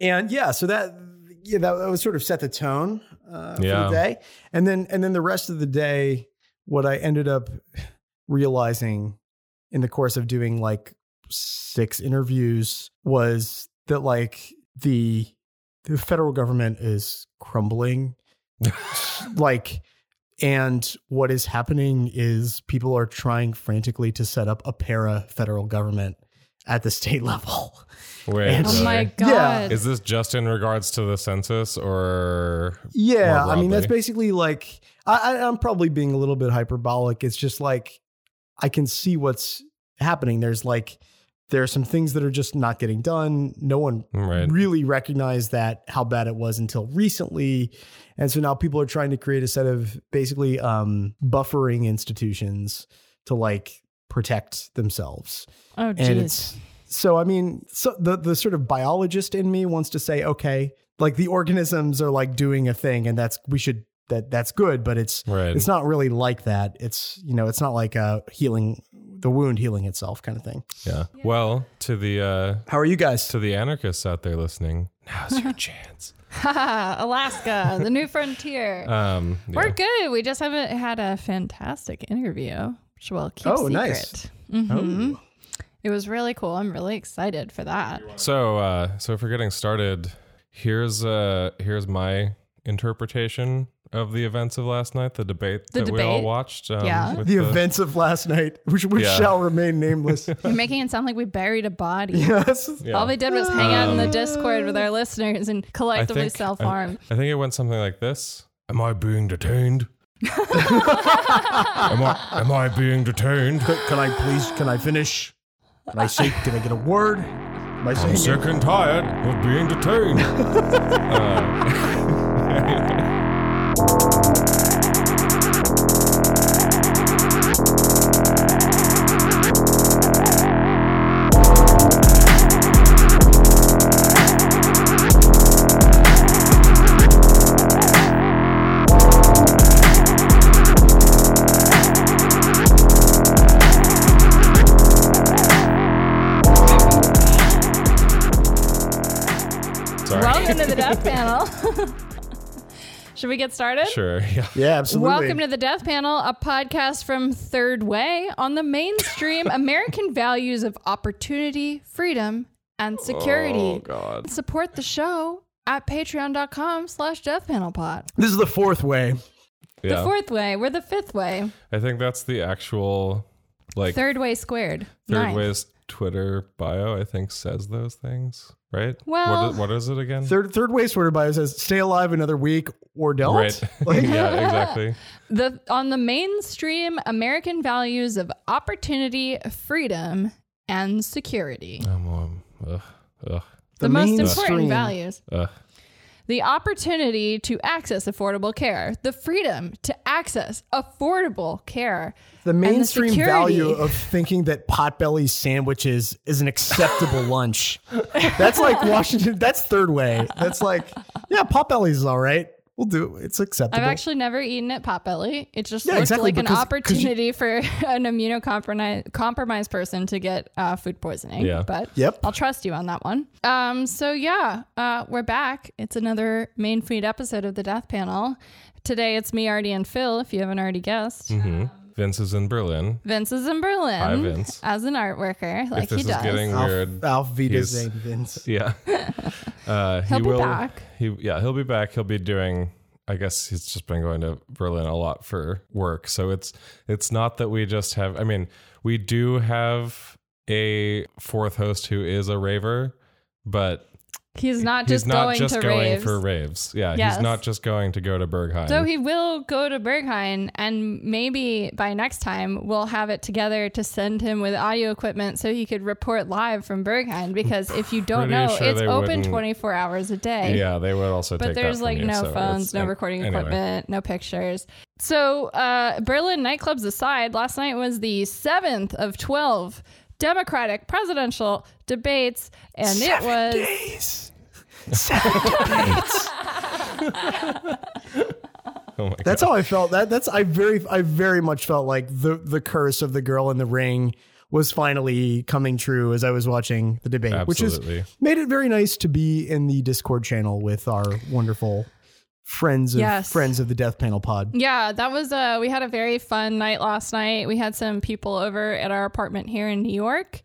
and yeah, so that yeah that, that was sort of set the tone uh, for the day, and then and then the rest of the day, what I ended up realizing in the course of doing like six interviews was that like the the federal government is crumbling. Like and what is happening is people are trying frantically to set up a para federal government at the state level. Wait, And- Oh really? my Yeah. Is this just in regards to the census or yeah i mean that's basically like I, I i'm probably being a little bit hyperbolic. It's just like i can see what's happening. There's like there are some things that are just not getting done. No one right? really recognized that how bad it was until recently. And so now people are trying to create a set of basically um buffering institutions to like protect themselves oh and it's so i mean so the the sort of biologist in me wants to say okay like the organisms are like doing a thing and that's we should that that's good but it's Right. it's not really like that it's you know it's not like a healing the wound healing itself kind of thing Yeah. Well, to the uh how are you guys to the anarchists out there listening, now's your chance. Haha, Alaska, the new frontier. Um, yeah. We're good. We just haven't had a fantastic interview, which we'll keep Oh, secret. nice. Mhm. Oh. It was really cool. I'm really excited for that. So, uh, so if we're getting started, here's uh, here's my interpretation of the events of last night, the debate The that we all watched. Um, Yeah. with the events of last night, which, which Yeah. shall remain nameless. You're making it sound like we buried a body. yes. Yeah. All we did was hang out in the Discord with our listeners and collectively think- self I- harm. I think it went something like this: Am I being detained? am I am I being detained? Can I please? Can I finish? Can I say? Can I get a word? Am I I'm sick and tired of being detained. uh, Welcome to the Death Panel. Should we get started? Sure. Yeah. Yeah, absolutely. Welcome to the Death Panel, a podcast from Third Way on the mainstream American values of opportunity, freedom, and security. Oh God. Support the show at patreon.com slash deathpanelpod. this is the fourth way. Yeah. The fourth way. We're the fifth way. I think that's the actual like third, Third way squared. Third Ninth. way's Twitter bio. I think says those things, right? Well- what is, what is it again? Third third way sort of bio says stay alive another week or don't. right. Like, yeah. Exactly. The on the mainstream American values of opportunity, freedom, and security. Um, um, ugh, ugh, The, most important mainstream- values. ugh. The opportunity to access affordable care, the freedom to access affordable care, The mainstream security. value of thinking that potbelly sandwiches is an acceptable lunch. That's like Washington. That's third way. That's like, yeah, potbellies is all right. We'll do it. It's acceptable. I've actually never eaten at Potbelly. It just Yeah, looked exactly, like an because- 'cause you- opportunity for an immunocompromised compromised person to get uh, food poisoning. Yeah. But Yep. I'll trust you on that one. Um, so yeah, uh, we're back. It's another main feed episode of the Death Panel. Today it's me, Artie, and Phil. If you haven't already guessed, hmm Vince is in Berlin. Vince is in Berlin Hi, Vince. as an art worker, like if this he does. is getting Auf, weird, auf Wiedersehen, he's- Vince. yeah. Uh, He'll he be will. back. He yeah, he'll be back. He'll be doing. I guess he's just been going to Berlin a lot for work. So it's it's not that we just have. I mean, we do have a fourth host who is a raver, but He's not he's just not going just to going raves. for raves. Yeah, Yes. he's not just going to go to Berghain. So he will go to Berghain, and maybe by next time we'll have it together to send him with audio equipment so he could report live from Berghain. Because if you don't know, sure it's open 24 hours a day. yeah, they would also But take that there's from like you, no so phones, it's- no recording anyway. equipment, no pictures. So, uh, Berlin nightclubs aside, last night was the seventh of 12 Democratic presidential debates, and it was. Days. Seven. Oh my That's how I felt. That that's I very I very much felt like the the curse of the girl in the ring was finally coming true as I was watching the debate, which is made it very nice to be in the Discord channel with our wonderful friends of Yes. friends of the Death Panel Pod. Yeah, that was uh we had a very fun night last night. We had some people over at our apartment here in New York.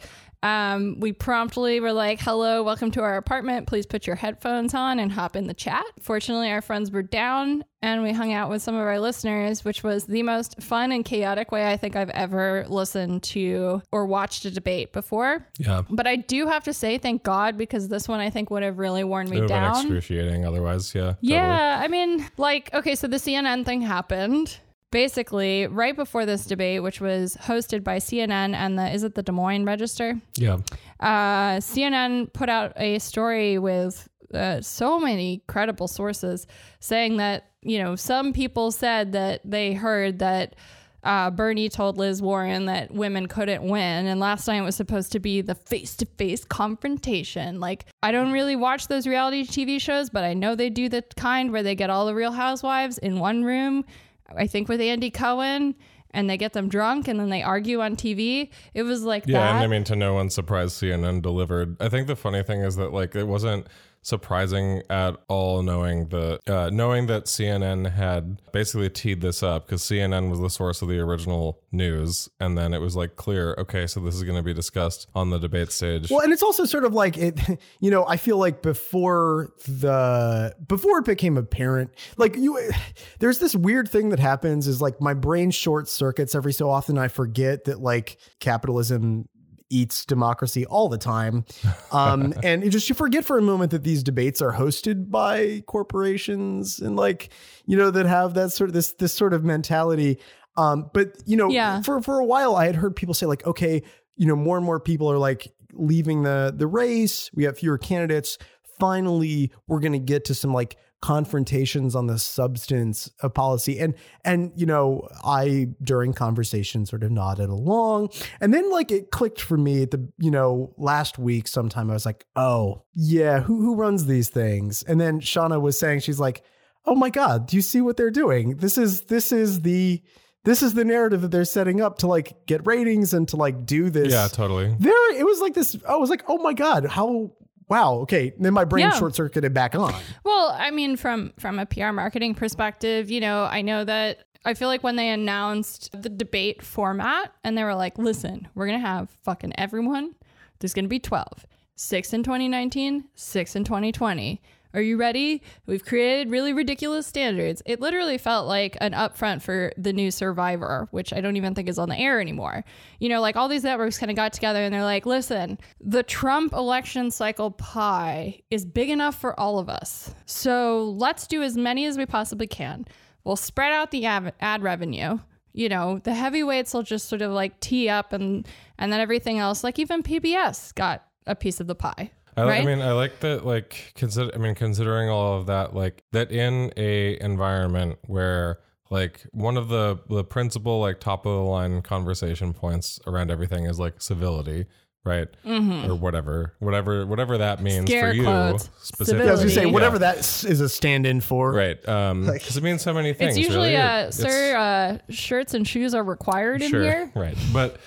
Um, we promptly were like, "Hello, welcome to our apartment. Please put your headphones on and hop in the chat." Fortunately, our friends were down, and we hung out with some of our listeners, which was the most fun and chaotic way I think I've ever listened to or watched a debate before. Yeah. But I do have to say, thank God, because this one I think would have really worn me would have been down. excruciating otherwise. Yeah. totally. Yeah, I mean, like, okay, so the CNN thing happened basically right before this debate, which was hosted by CNN and the is it the Des Moines Register? Yeah. Uh, CNN put out a story with uh, so many credible sources saying that you know some people said that they heard that. Uh, Bernie told Liz Warren that women couldn't win, and last night was supposed to be the face-to-face confrontation. Like, I don't really watch those reality TV shows, but I know they do the kind where they get all the Real Housewives in one room. I think with Andy Cohen, and they get them drunk, and then they argue on TV. It was like Yeah, that. and I mean, to no one's surprise, CNN delivered. I think the funny thing is that like it wasn't surprising at all knowing the uh, knowing that CNN had basically teed this up because CNN was the source of the original news, and then it was like clear, okay, so this is going to be discussed on the debate stage. Well, and it's also sort of like it, you know, I feel like before the before it became apparent, like you there's this weird thing that happens is like my brain short circuits every so often I forget that like capitalism eats democracy all the time. Um and you just you forget for a moment that these debates are hosted by corporations and like, you know, that have that sort of this this sort of mentality. Um but you know, Yeah. for for a while I had heard people say like, okay, you know, more and more people are like leaving the the race. We have fewer candidates. Finally, we're going to get to some like confrontations on the substance of policy. And and you know, I during conversation sort of nodded along. And then like it clicked for me at the, you know, last week sometime I was like, "Oh, yeah, who who runs these things?" And then Shauna was saying she's like, "Oh my god, do you see what they're doing? This is this is the this is the narrative that they're setting up to like get ratings and to like do this. yeah, totally. There, it was like this. I was like, oh my God, how, wow. Okay. Then my brain Yeah. short circuited back on. Well, I mean, from from a PR marketing perspective, you know, I know that I feel like when they announced the debate format and they were like, "Listen, we're gonna have fucking everyone. There's gonna be twelve, six in 2019, six in 2020." Are you ready? We've created really ridiculous standards. It literally felt like an upfront for the new Survivor, which I don't even think is on the air anymore. You know, like all these networks kind of got together and they're like, listen, the Trump election cycle pie is big enough for all of us. So let's do as many as we possibly can. We'll spread out the ad, ad revenue. You know, the heavyweights will just sort of like tee up and and then everything else, like even PBS got a piece of the pie. I, li- I mean, I like that. Like, consider. I mean, considering all of that, like that in a environment where, like, one of the the principal, like, top of the line conversation points around everything is like civility, right, or whatever, whatever, whatever that means Mm-hmm. Scare for you quotes. specifically. Yeah, I was say whatever that s- is a stand-in for. Right, um, because it means so many things. It's usually, really. uh, It's- sir, uh, shirts and shoes are required in sure, here. right, but,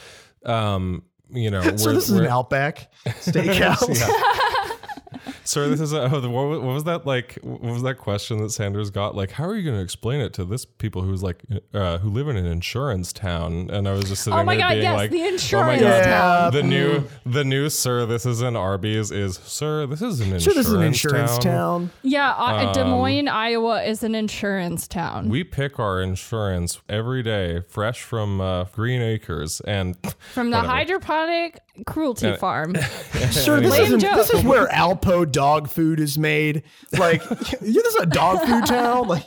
um, you know, So we're- this is an Outback Steakhouse. Yeah. Sorry, this is a, oh, the, what, was- what was that like? What was that question that Sanders got? Like, how are you going to explain it to this people who's like uh, who live in an insurance town? And I was just sitting Oh my there God, being yes, like, the oh my insurance God, town. the new the new sir, this is an Arby's is sir, this is an insurance Sure, this is an insurance town. town. Yeah, uh, Des Um, Moines, Iowa is an insurance town. We pick our insurance every day, fresh from uh, Green Acres, and From the whatever. hydroponic cruelty Yeah. farm. Sure, this isn't. This is where Alpo dog food is made. Like, yeah, this is a dog food town. Like,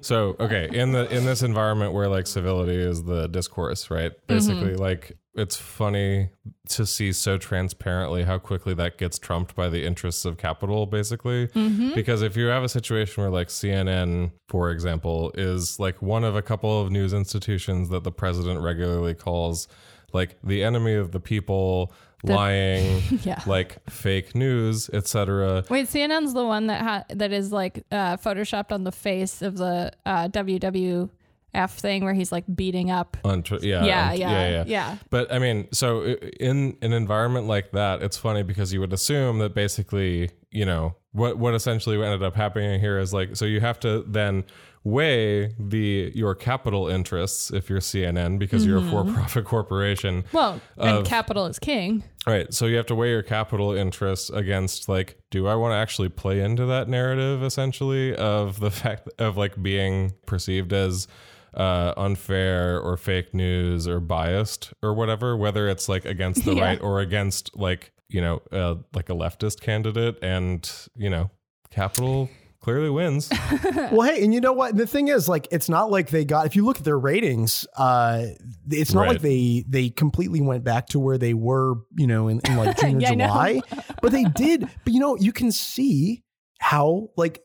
So okay, in the in this environment where like civility is the discourse, right? Basically, mm-hmm. like it's funny to see so transparently how quickly that gets trumped by the interests of capital, basically. Because if you have a situation where like CNN, for example, is like one of a couple of news institutions that the president regularly calls like the enemy of the people, lying, Yeah. like fake news, etc. Wait, CNN's the one that ha- that is like uh, photoshopped on the face of the uh, WW F thing where he's like beating up. On tr- yeah, Yeah, on- yeah, yeah. But I mean, so in an environment like that, it's funny because you would assume that basically, you know, what what essentially ended up happening here is like, so you have to then weigh the your capital interests if you're CNN because you're a Mm-hmm. for-profit corporation. Well, and capital is king. Right. So you have to weigh your capital interests against like, do I want to actually play into that narrative essentially of the fact of like being perceived as uh, unfair or fake news or biased or whatever, whether it's like against the Yeah. right or against like, you know, uh, like a leftist candidate and, you know, capital clearly wins. well, hey, and you know what? The thing is, like, it's not like they got. If you look at their ratings, uh, it's not Right. like they they completely went back to where they were, you know, in, in like June or Yeah, I know. July. but they did. But you know, you can see how like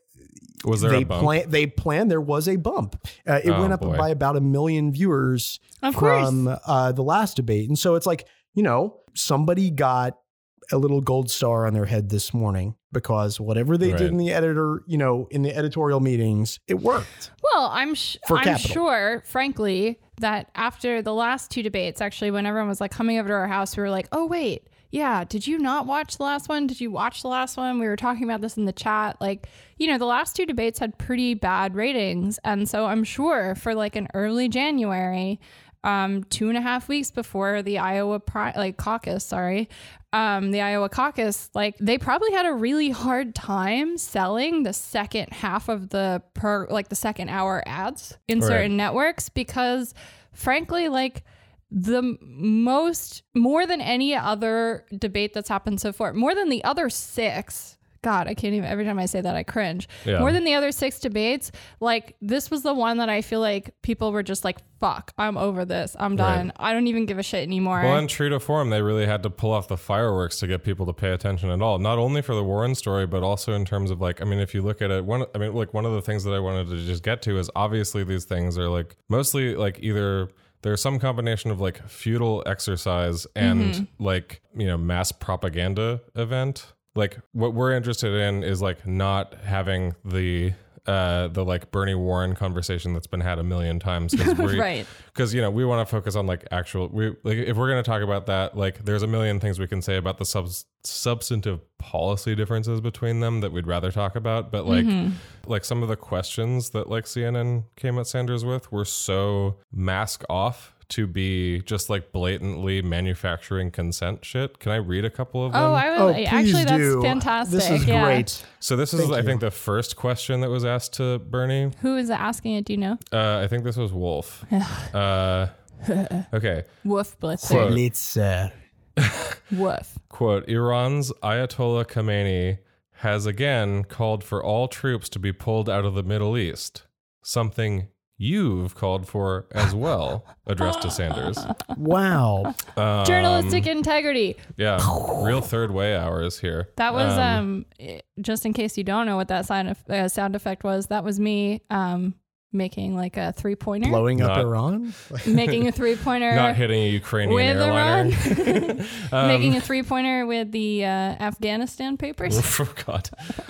Was there they a bump? plan they planned there was a bump. Uh, it Oh, went up boy. by about a million viewers Of from uh, the last debate, and so it's like you know somebody got a little gold star on their head this morning because whatever they Right. did in the editor, you know, in the editorial meetings, it worked. Well, I'm sh- I'm capital. sure, frankly, that after the last two debates, actually, when everyone was like coming over to our house, we were like, "Oh wait, yeah, did you not watch the last one? Did you watch the last one? We were talking about this in the chat. Like, you know, the last two debates had pretty bad ratings, and so I'm sure for like an early January." Um, two and a half weeks before the Iowa pri- like caucus, sorry, um, the Iowa caucus, like they probably had a really hard time selling the second half of the per like the second hour ads in Right. certain networks because frankly, like the most more than any other debate that's happened so far, more than the other six. God, I can't even. Every time I say that, I cringe. Yeah. More than the other six debates, like this was the one that I feel like people were just like, "Fuck, I'm over this. I'm done. I don't even give a shit anymore." Well, and true to form, they really had to pull off the fireworks to get people to pay attention at all. Not only for the Warren story, but also in terms of like, I mean, if you look at it, one, I mean, like one of the things that I wanted to just get to is obviously these things are like mostly like either there's some combination of like feudal exercise and mm-hmm. like you know mass propaganda event. Like what we're interested in is like not having the uh the like Bernie Warren conversation that's been had a million times because we Right. because you know we want to focus on like actual we like if we're going to talk about that like there's a million things we can say about the subs- substantive policy differences between them that we'd rather talk about but like like some of the questions that like CNN came at Sanders with were so mask off to be just like blatantly manufacturing consent shit. Can I read a couple of them? oh, I would. Oh, please actually, that's do. fantastic. This is yeah. great. so this is Thank I you. think the first question that was asked to Bernie. Who is asking it? Do you know? Uh, I think this was Wolf. uh, okay. Wolf Blitzer. Quote. Blitzer. Woof. quote Iran's Ayatollah Khamenei has again called for all troops to be pulled out of the Middle East, something you've called for as well, addressed to Sanders. Wow. Um, Journalistic integrity. Yeah, real third way hours here. That was um, i- just in case you don't know what that sign of, uh, sound effect was. That was me um making like a three pointer, Blowing up Not- Iran? making a three pointer not hitting a Ukrainian with airliner. Iran, Um, making a three pointer with the uh, Afghanistan papers. oh God.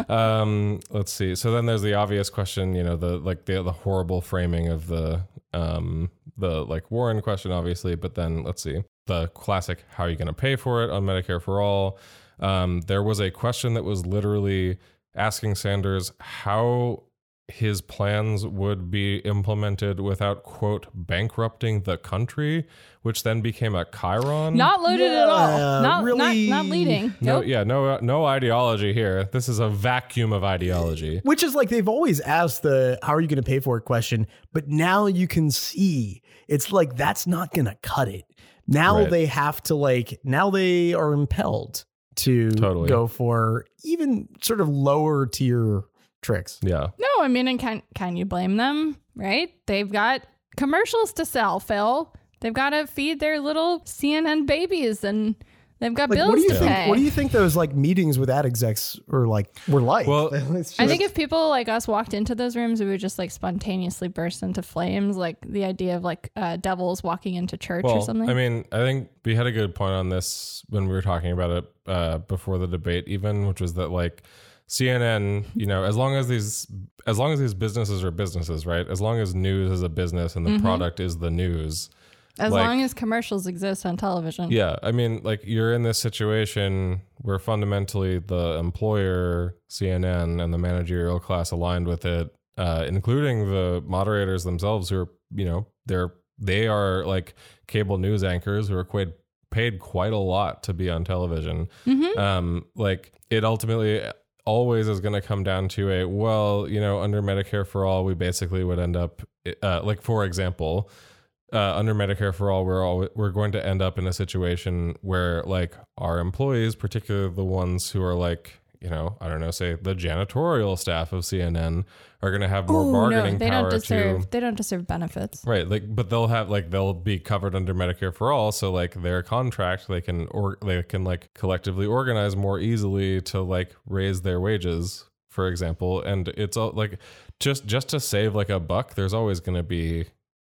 Um, let's see. So then there's the obvious question, you know, the like the the horrible framing of the um the like Warren question, obviously, but then let's see. The classic how are you gonna pay for it on Medicare for all? Um, there was a question that was literally asking Sanders how his plans would be implemented without quote bankrupting the country, which then became a Chyron. Not loaded at all. Not, really- not not leading. No, Nope. yeah, no, uh, no ideology here. This is a vacuum of ideology. Which is like they've always asked the how are you going to pay for it question, but now you can see it's like that's not going to cut it. Now Right. they have to like now they are impelled to Totally. go for even sort of lower tier tricks. Yeah, No, I mean, and can can you blame them? Right? They've got commercials to sell, Phil. They've got to feed their little CNN babies, and they've got Like bills what do you to think pay. what do you think those like meetings with ad execs were like were like? Well, It's I think if people like us walked into those rooms, we would just like spontaneously burst into flames, like the idea of like uh, devils walking into church or something. I mean, I think we had a good point on this when we were talking about it uh, before the debate, even, which was that like CNN, you know, as long as these as long as these businesses are businesses, right? As long as news is a business and the product is the news. As like- long as commercials exist on television. Yeah, I mean, like you're in this situation where fundamentally the employer, CNN, and the managerial class aligned with it, uh, including the moderators themselves, who are, you know, they're they are like cable news anchors who are quite paid quite a lot to be on television. Um, like it ultimately always is going to come down to a well, you know, under Medicare for all, we basically would end up, uh, like for example, uh, under Medicare for all, we're all we're going to end up in a situation where like our employees, particularly the ones who are like you know I don't know, say the janitorial staff of CNN, are going to have more Ooh, bargaining no, they power don't deserve to they don't deserve benefits. right like but they'll have like they'll be covered under medicare for all so like their contract they can or they can like collectively organize more easily to like raise their wages for example and it's all like just just to save like a buck there's always going to be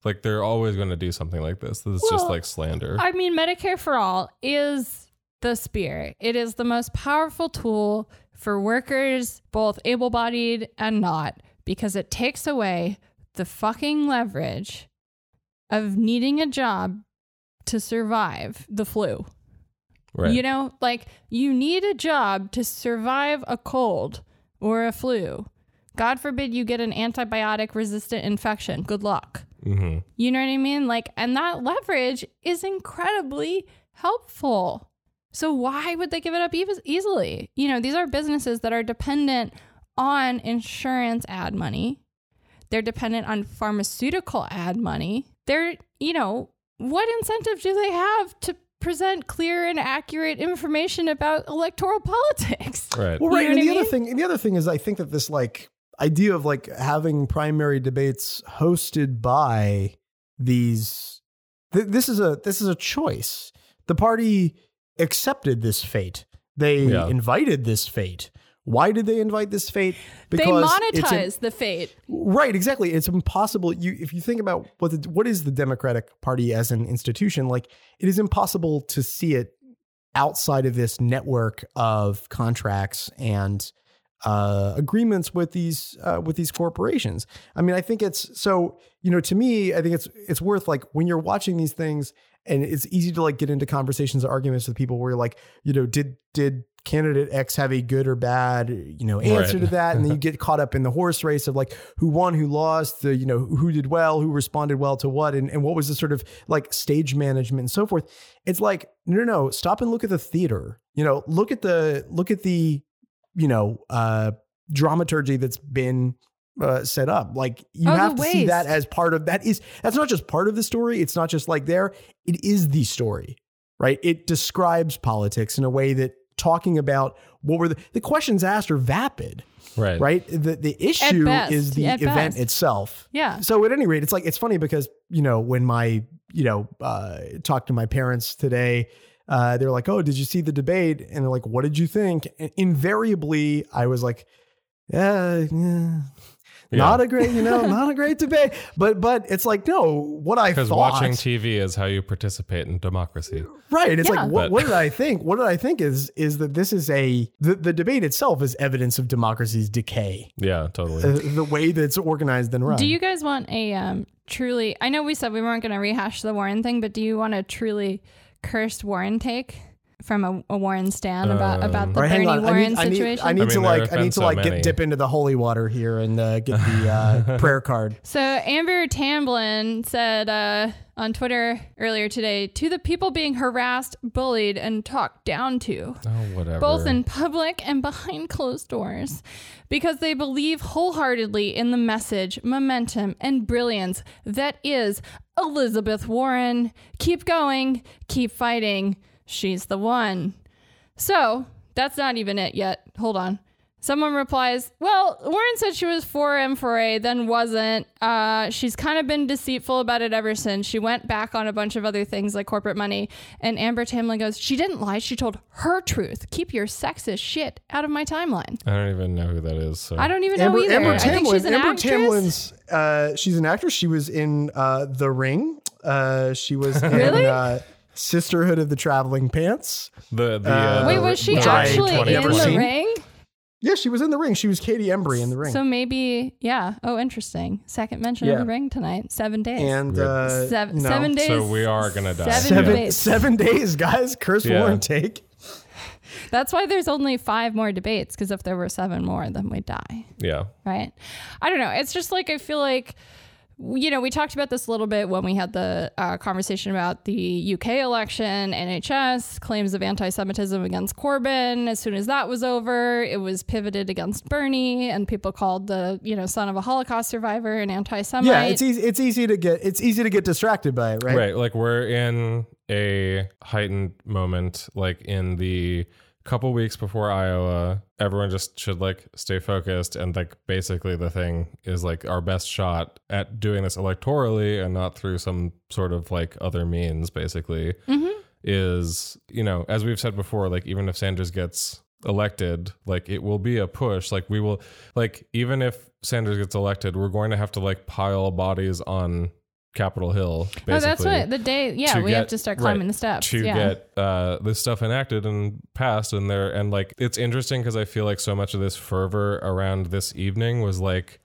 like they're always going to do something like this this is just like slander I mean, Medicare for all is the spear. It is the most powerful tool for workers, both able bodied and not, because it takes away the fucking leverage of needing a job to survive the flu. right You know, like you need a job to survive a cold or a flu. God forbid you get an antibiotic resistant infection. Good luck. hmm You know what I mean? Like, and that leverage is incredibly helpful. So why would they give it up eas- easily? You know, these are businesses that are dependent on insurance ad money. They're dependent on pharmaceutical ad money. They're, you know, what incentive do they have to present clear and accurate information about electoral politics? right Well, You right. know and the I other thing, and the other thing is, I think that this like idea of like having primary debates hosted by these, th- this is a this is a choice. The party accepted this fate. They Yeah. invited this fate. Why did they invite this fate? They it's im- monetize the fate. Right, exactly. It's impossible. You, if you think about what the, what is the Democratic Party as an institution, like it is impossible to see it outside of this network of contracts and uh, agreements with these uh, with these corporations. I mean, I think it's so. You know, to me, I think it's it's worth like when you're watching these things, and it's easy to like get into conversations, or arguments with people where you're like, you know, did did candidate X have a good or bad, you know, answer Right. to that, and then you get caught up in the horse race of like who won, who lost, the you know who did well, who responded well to what, and, and what was the sort of like stage management and so forth. It's like no, no, no, stop and look at the theater. You know, look at the look at the you know uh dramaturgy that's been uh, set up. Like you Oh, have to see that as part of that is that's not just part of the story. It's not just like there. It is the story, right? It describes politics in a way that talking about what were the the questions asked are vapid, right right? The the issue is the at event best. itself. Yeah. So at any rate, it's like it's funny because you know when my you know uh, talked to my parents today, uh, they're like, "Oh, did you see the debate?" And they're like, "What did you think?" And invariably, I was like, "Yeah, yeah." Not a great, you know, not a great debate, but but it's like no, what I because thought, watching tv is how you participate in democracy right? It's Yeah. like what, But- what did I think? What did I think is is that this is a the, the debate itself is evidence of democracy's decay, yeah totally uh, the way that it's organized and run. Do you guys want a um, truly? I know we said we weren't going to rehash the Warren thing, but do you want a truly cursed Warren take from a, a Warren stand about Um, about the All right, Bernie on. I Warren need, I need, situation? I need I mean, to there like, have I been need to so like many. get dip into the holy water here and uh, get the uh, prayer card. So Amber Tamblyn said uh, on Twitter earlier today to the people being harassed, bullied, and talked down to. oh whatever both in public and behind closed doors, because they believe wholeheartedly in the message, momentum, and brilliance that is Elizabeth Warren. Keep going, keep fighting. She's the one. So that's not even it yet. Hold on. Someone replies, Well, Warren said she was for M4A, then wasn't. Uh, she's kind of been deceitful about it ever since. She went back on a bunch of other things like corporate money. And Amber Tamblyn goes, She didn't lie. She told her truth. Keep your sexist shit out of my timeline. i don't even know who that is so I don't even Amber, know either. Amber I think she's an Amber actress. Tamblyn's. Uh, she's an actress. She was in uh, The Ring. Uh, she was in Really? uh, Sisterhood of the Traveling Pants. the the Uh, uh, Wait, was she actually in the seen. ring? Yeah, she was in the ring. She was Katie Embry in the ring. So maybe, yeah. Oh, interesting. Second mention Yeah. of the ring tonight. Seven days. and uh, seven, you know, seven days. So we are gonna die. Seven, seven debates. seven days, guys. Curse Yeah. Warren take. That's why there's only five more debates. Because if there were seven more, then we'd die. Yeah. right? I don't know. It's just like I feel like you know we talked about this a little bit when we had the uh, conversation about the UK election, NHS claims of anti-Semitism against Corbyn. As soon as that was over, it was pivoted against Bernie, and people called the you know son of a Holocaust survivor an anti-Semite. Yeah, it's easy. It's easy to get. It's easy to get distracted by it, right? Right. Like we're in a heightened moment, like in the couple weeks before Iowa, everyone just should like stay focused. And like basically the thing is like our best shot at doing this electorally and not through some sort of like other means, basically, mm-hmm. is, you know, as we've said before, like even if Sanders gets elected, like it will be a push. Like we will, like, even if Sanders gets elected, we're going to have to like pile bodies on Capitol Hill. Basically, Oh, that's what the day. Yeah, we have to start climbing right, the steps. to yeah. get uh, this stuff enacted and passed and there and like it's interesting because i feel like so much of this fervor around this evening was like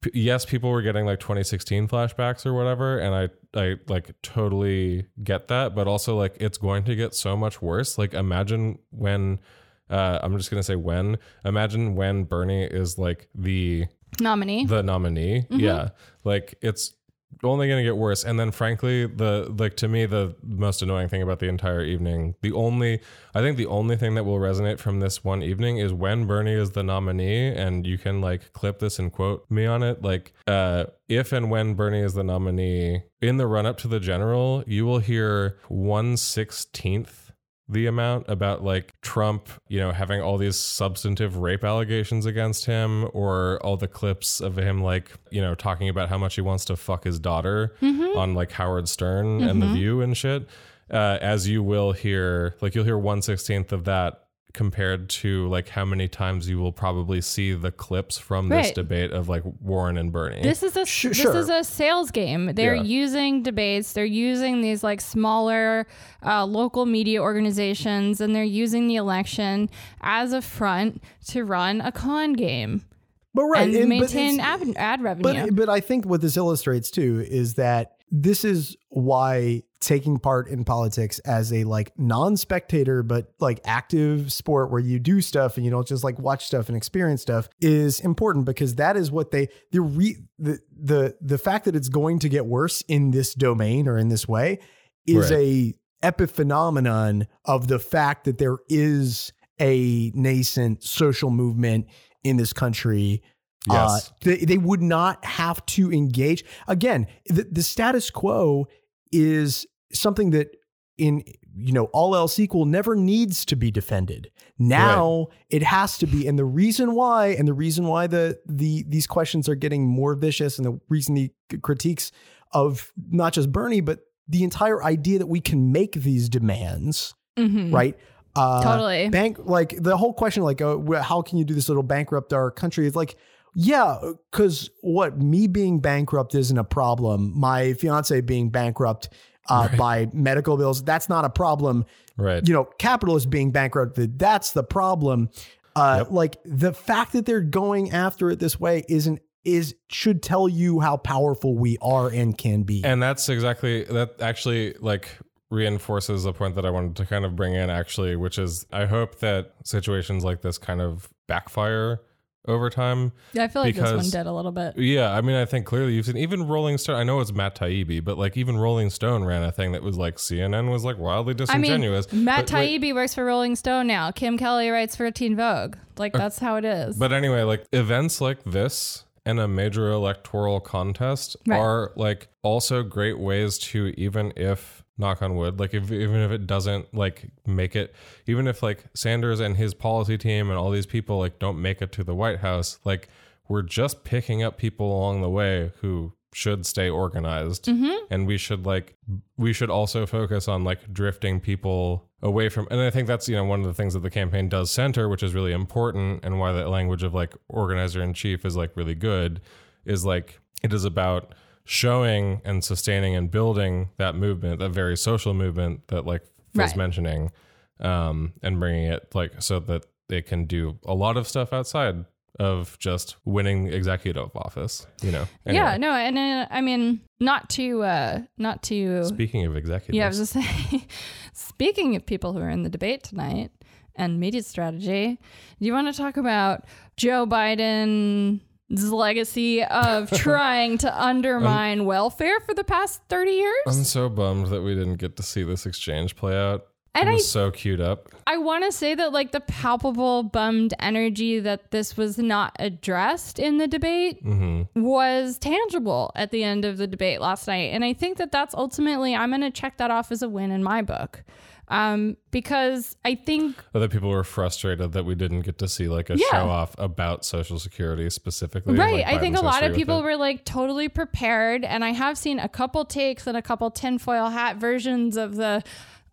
p- yes people were getting like 2016 flashbacks or whatever and i i like totally get that but also like it's going to get so much worse like imagine when uh, i'm just gonna say when imagine when bernie is like the nominee. the nominee. Mm-hmm. Yeah. Like it's only going to get worse. And then frankly, the like to me the most annoying thing about the entire evening, the only I think the only thing that will resonate from this one evening is when Bernie is the nominee and you can like clip this and quote me on it like uh if and when Bernie is the nominee in the run up to the general, you will hear 1/16th the amount about like Trump, you know, having all these substantive rape allegations against him, or all the clips of him like, you know, talking about how much he wants to fuck his daughter on like Howard Stern and The View and shit. Uh, as you will hear, like you'll hear one sixteenth of that compared to like how many times you will probably see the clips from this Right. debate of like Warren and Bernie. This is a Sh- this sure. is a sales game. They're Yeah. using debates. They're using these like smaller uh, local media organizations, and they're using the election as a front to run a con game But right, and, and- but maintain it's- ad, ad revenue. But but I think what this illustrates too is that this is why taking part in politics as a like non-spectator but like active sport where you do stuff and you don't just like watch stuff and experience stuff is important because that is what they the re, the the the fact that it's going to get worse in this domain or in this way is Right. a epiphenomenon of the fact that there is a nascent social movement in this country Yes. uh, they, they would not have to engage. Again, the, the status quo is something that, in you know, all else equal, never needs to be defended. Now it has to be, and the reason why, and the reason why the the these questions are getting more vicious, and the reason the critiques of not just Bernie but the entire idea that we can make these demands, Mhm. right? Uh, Totally. bank like the whole question like uh, how can you do this it'll bankrupt our country it's like yeah because what me being bankrupt isn't a problem. My fiance being bankrupt uh, by medical bills that's not a problem. Right. you know capitalists being bankrupted that's the problem. Uh, like the fact that they're going after it this way isn't is should tell you how powerful we are and can be. And that's exactly that actually like reinforces a point that I wanted to kind of bring in actually, which is I hope that situations like this kind of backfire over time. Yeah, I feel like this one because- did a little bit. Yeah, I mean I think clearly you've seen even Rolling Stone I know it's Matt Taibbi, but like even Rolling Stone ran a thing that was like CNN was like wildly I mean, disingenuous. Matt But Taibbi works for Rolling Stone now. Kim Kelly writes for Teen Vogue. Like uh, that's how it is. But anyway, like events like this and a major electoral contest Right. are like also great ways to even if knock on wood, like if even if it doesn't like make it, even if like Sanders and his policy team and all these people like don't make it to the White House, like we're just picking up people along the way who should stay organized. Mm-hmm. And we should like we should also focus on like drifting people away from and i think that's you know one of the things that the campaign does center which is really important and why the language of like organizer in chief is like really good is like it is about showing and sustaining and building that movement that very social movement that like was Right. mentioning um and bringing it like so that they can do a lot of stuff outside of just winning executive office. You know. Anyway, Yeah, no, and uh, I mean, not to, uh, not to. Speaking of executives, Yeah, I was just saying. speaking of people who are in the debate tonight and media strategy, do you want to talk about Joe Biden's legacy of trying to undermine welfare for the past thirty years? I'm so bummed that we didn't get to see this exchange play out. And it I was so queued up. I want to say that like the palpable bummed energy that this was not addressed in the debate hmm was tangible at the end of the debate last night. And I think that that's ultimately, I'm going to check that off as a win in my book. Um, because I think, Other people were frustrated that we didn't get to see like a Yeah. show off about Social Security specifically. right, like I think a lot of people were like totally prepared. And I have seen a couple takes and a couple tinfoil hat versions of the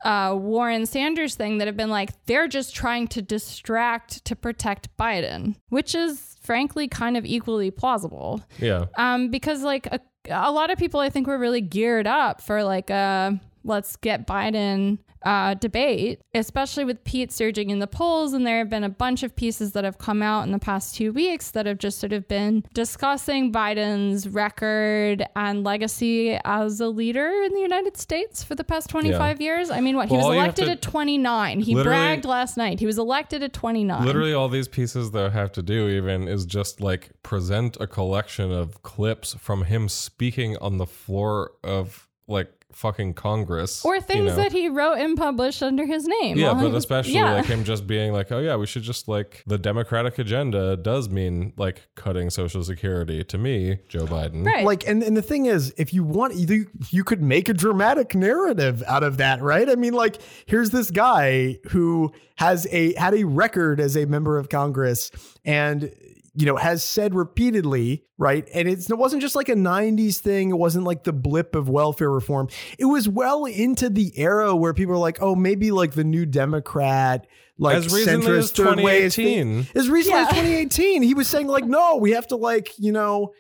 uh, Warren Sanders thing that have been like, they're just trying to distract to protect Biden, which is frankly kind of equally plausible. Yeah. um, because like a, a lot of people I think were really geared up for like a let's get Biden uh, debate, especially with Pete surging in the polls. And there have been a bunch of pieces that have come out in the past two weeks that have just sort of been discussing Biden's record and legacy as a leader in the United States for the past 25 years. I mean, what? He was all you have elected at 29. He bragged last night. He was elected at 29. Literally, all these pieces though have to do even is just like present a collection of clips from him speaking on the floor of like fucking Congress Or you things know. that he wrote and published under his name. Yeah, but especially yeah. like him just being like, oh yeah, we should just like the Democratic agenda does mean like cutting Social Security to me, Joe Biden. Right. Like, and, and the thing is, if you want, you, you could make a dramatic narrative out of that, right? I mean, like, here's this guy who has a had a record as a member of Congress and you know has said repeatedly right? And it's, it wasn't just like a 90s thing. It wasn't like the blip of welfare reform. It was well into the era where people are like oh maybe like the new democrat like As recently centrist as third way is thing- 2018. as recently as 2018 he was saying like no we have to like you know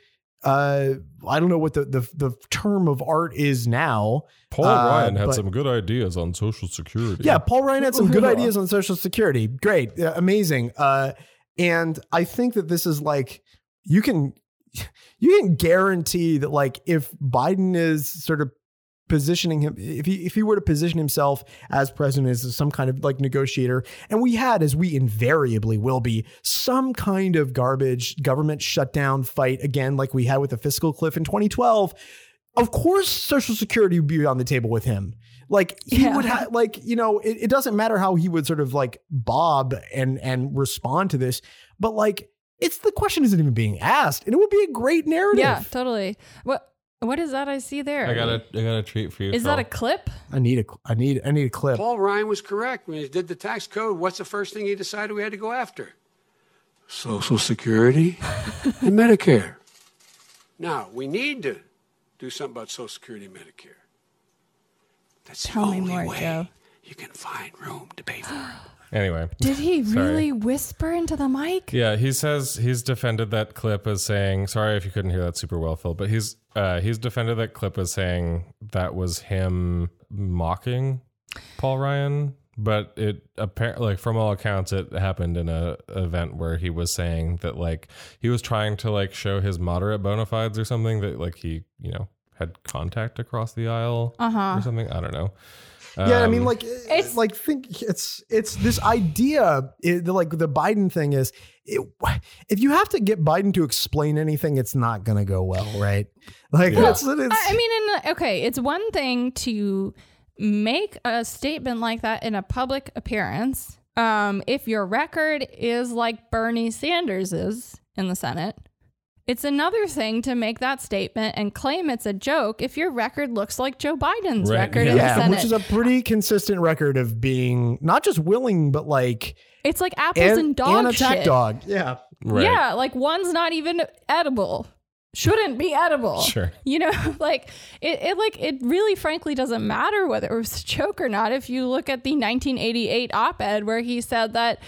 uh i don't know what the the, the term of art is now. Paul Uh, Ryan had but- some good ideas on Social Security. yeah paul ryan had some good ideas on social security. Great. Uh, amazing. Uh and i think that this is like you can you can guarantee that like if biden is sort of positioning him if he if he were to position himself as president as some kind of like negotiator and we had as we invariably will be some kind of garbage government shutdown fight again like we had with the fiscal cliff in 2012 of course social security would be on the table with him like he Yeah. would have like you know it, it doesn't matter how he would sort of like bob and and respond to this but like it's the question isn't even being asked and it would be a great narrative yeah, totally. What what is that I see there? I got a I got a treat for you. Is that a clip? i need a i need i need a clip Paul Ryan was correct when he did the tax code. What's the first thing he decided we had to go after? Social Security and Medicare. Now, we need to do something about Social Security and Medicare. That's the Tell me more, way Joe. you can find room to pay for it. Anyway. Did he Sorry. really whisper into the mic? Yeah, he says he's defended that clip as saying, sorry if you couldn't hear that super well, Phil, but he's uh, he's defended that clip as saying that was him mocking Paul Ryan. But it apparently, like from all accounts, it happened in a event where he was saying that like he was trying to like show his moderate bona fides or something that like he you know had contact across the aisle Uh-huh. or something. I don't know. Yeah, I mean, Um, like, it's like think it's it's this idea, it, the, like the Biden thing is, it, if you have to get Biden to explain anything, it's not going to go well, right? Like, Yeah. that's it's, I I mean, in, okay, it's one thing to make a statement like that in a public appearance. Um, if your record is like Bernie Sanders's in the Senate, it's another thing to make that statement and claim it's a joke if your record looks like Joe Biden's Right, record in the yeah, which is a pretty consistent record of being not just willing, but like it's like apples and, and, dog and attack shit. dog. Yeah, right. Yeah, like one's not even edible. Shouldn't be edible. Sure. You know, like it, it like it really frankly doesn't matter whether it was a joke or not. If you look at the 1988 op-ed where he said that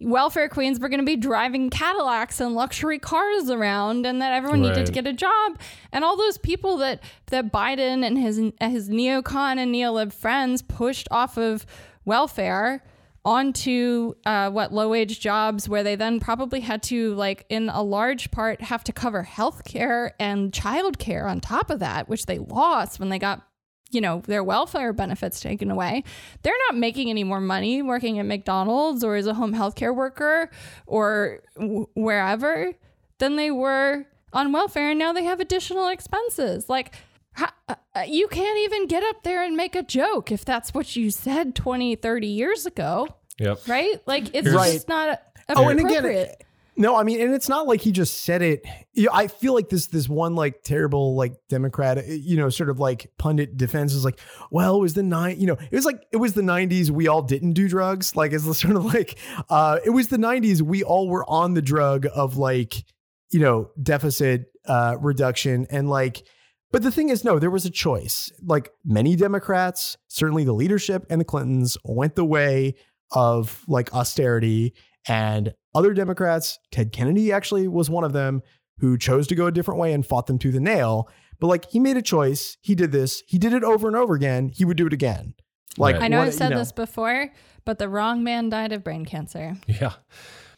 welfare queens were going to be driving Cadillacs and luxury cars around and that everyone needed to get a job. And all those people that that Biden and his his neocon and neolib friends pushed off of welfare onto uh, what low wage jobs where they then probably had to like in a large part have to cover health care and child care on top of that which they lost when they got you know their welfare benefits taken away they're not making any more money working at mcdonald's or as a home health care worker or w- wherever than they were on welfare and now they have additional expenses like ha- uh, uh, you can't even get up there and make a joke if that's what you said 20 30 years ago Yep. right like it's Right. just not Oh, and appropriate again, no, I mean, and it's not like he just said it. You know, I feel like this this one like terrible like Democrat, you know, sort of like pundit defense is like, well, it was the nine, you know, it was like it was the '90s. We all didn't do drugs. Like it's sort of like, uh, it was the '90s. We all were on the drug of like, you know, deficit uh, reduction and like. But the thing is, no, there was a choice. Like many Democrats, certainly the leadership and the Clintons went the way of like austerity and other Democrats, Ted Kennedy actually was one of them who chose to go a different way and fought them to the nail. But like he made a choice. He did this. He did it over and over again. He would do it again. Like Right. i know what- i've said you know. this before but the wrong man died of brain cancer Yeah.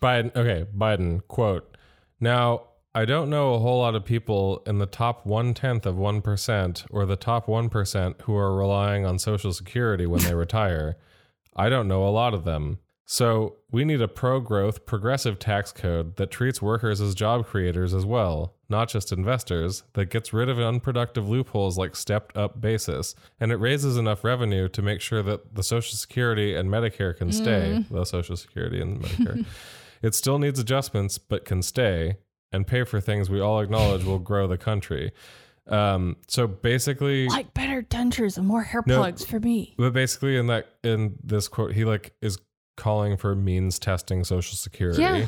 Biden, okay, Biden, quote, now, I don't know a whole lot of people in the top one tenth of 1% or the top 1% who are relying on Social Security when they retire. I don't know a lot of them. So we need a pro growth, progressive tax code that treats workers as job creators as well, not just investors, that gets rid of unproductive loopholes like stepped up basis. And it raises enough revenue to make sure that the Social Security and Medicare can stay, the Social Security and Medicare. it still needs adjustments, but can stay and pay for things we all acknowledge will grow the country. Um, so basically, like better dentures and more hair No. plugs for me but basically in that in this quote, he like is calling for means testing Social Security. Yeah.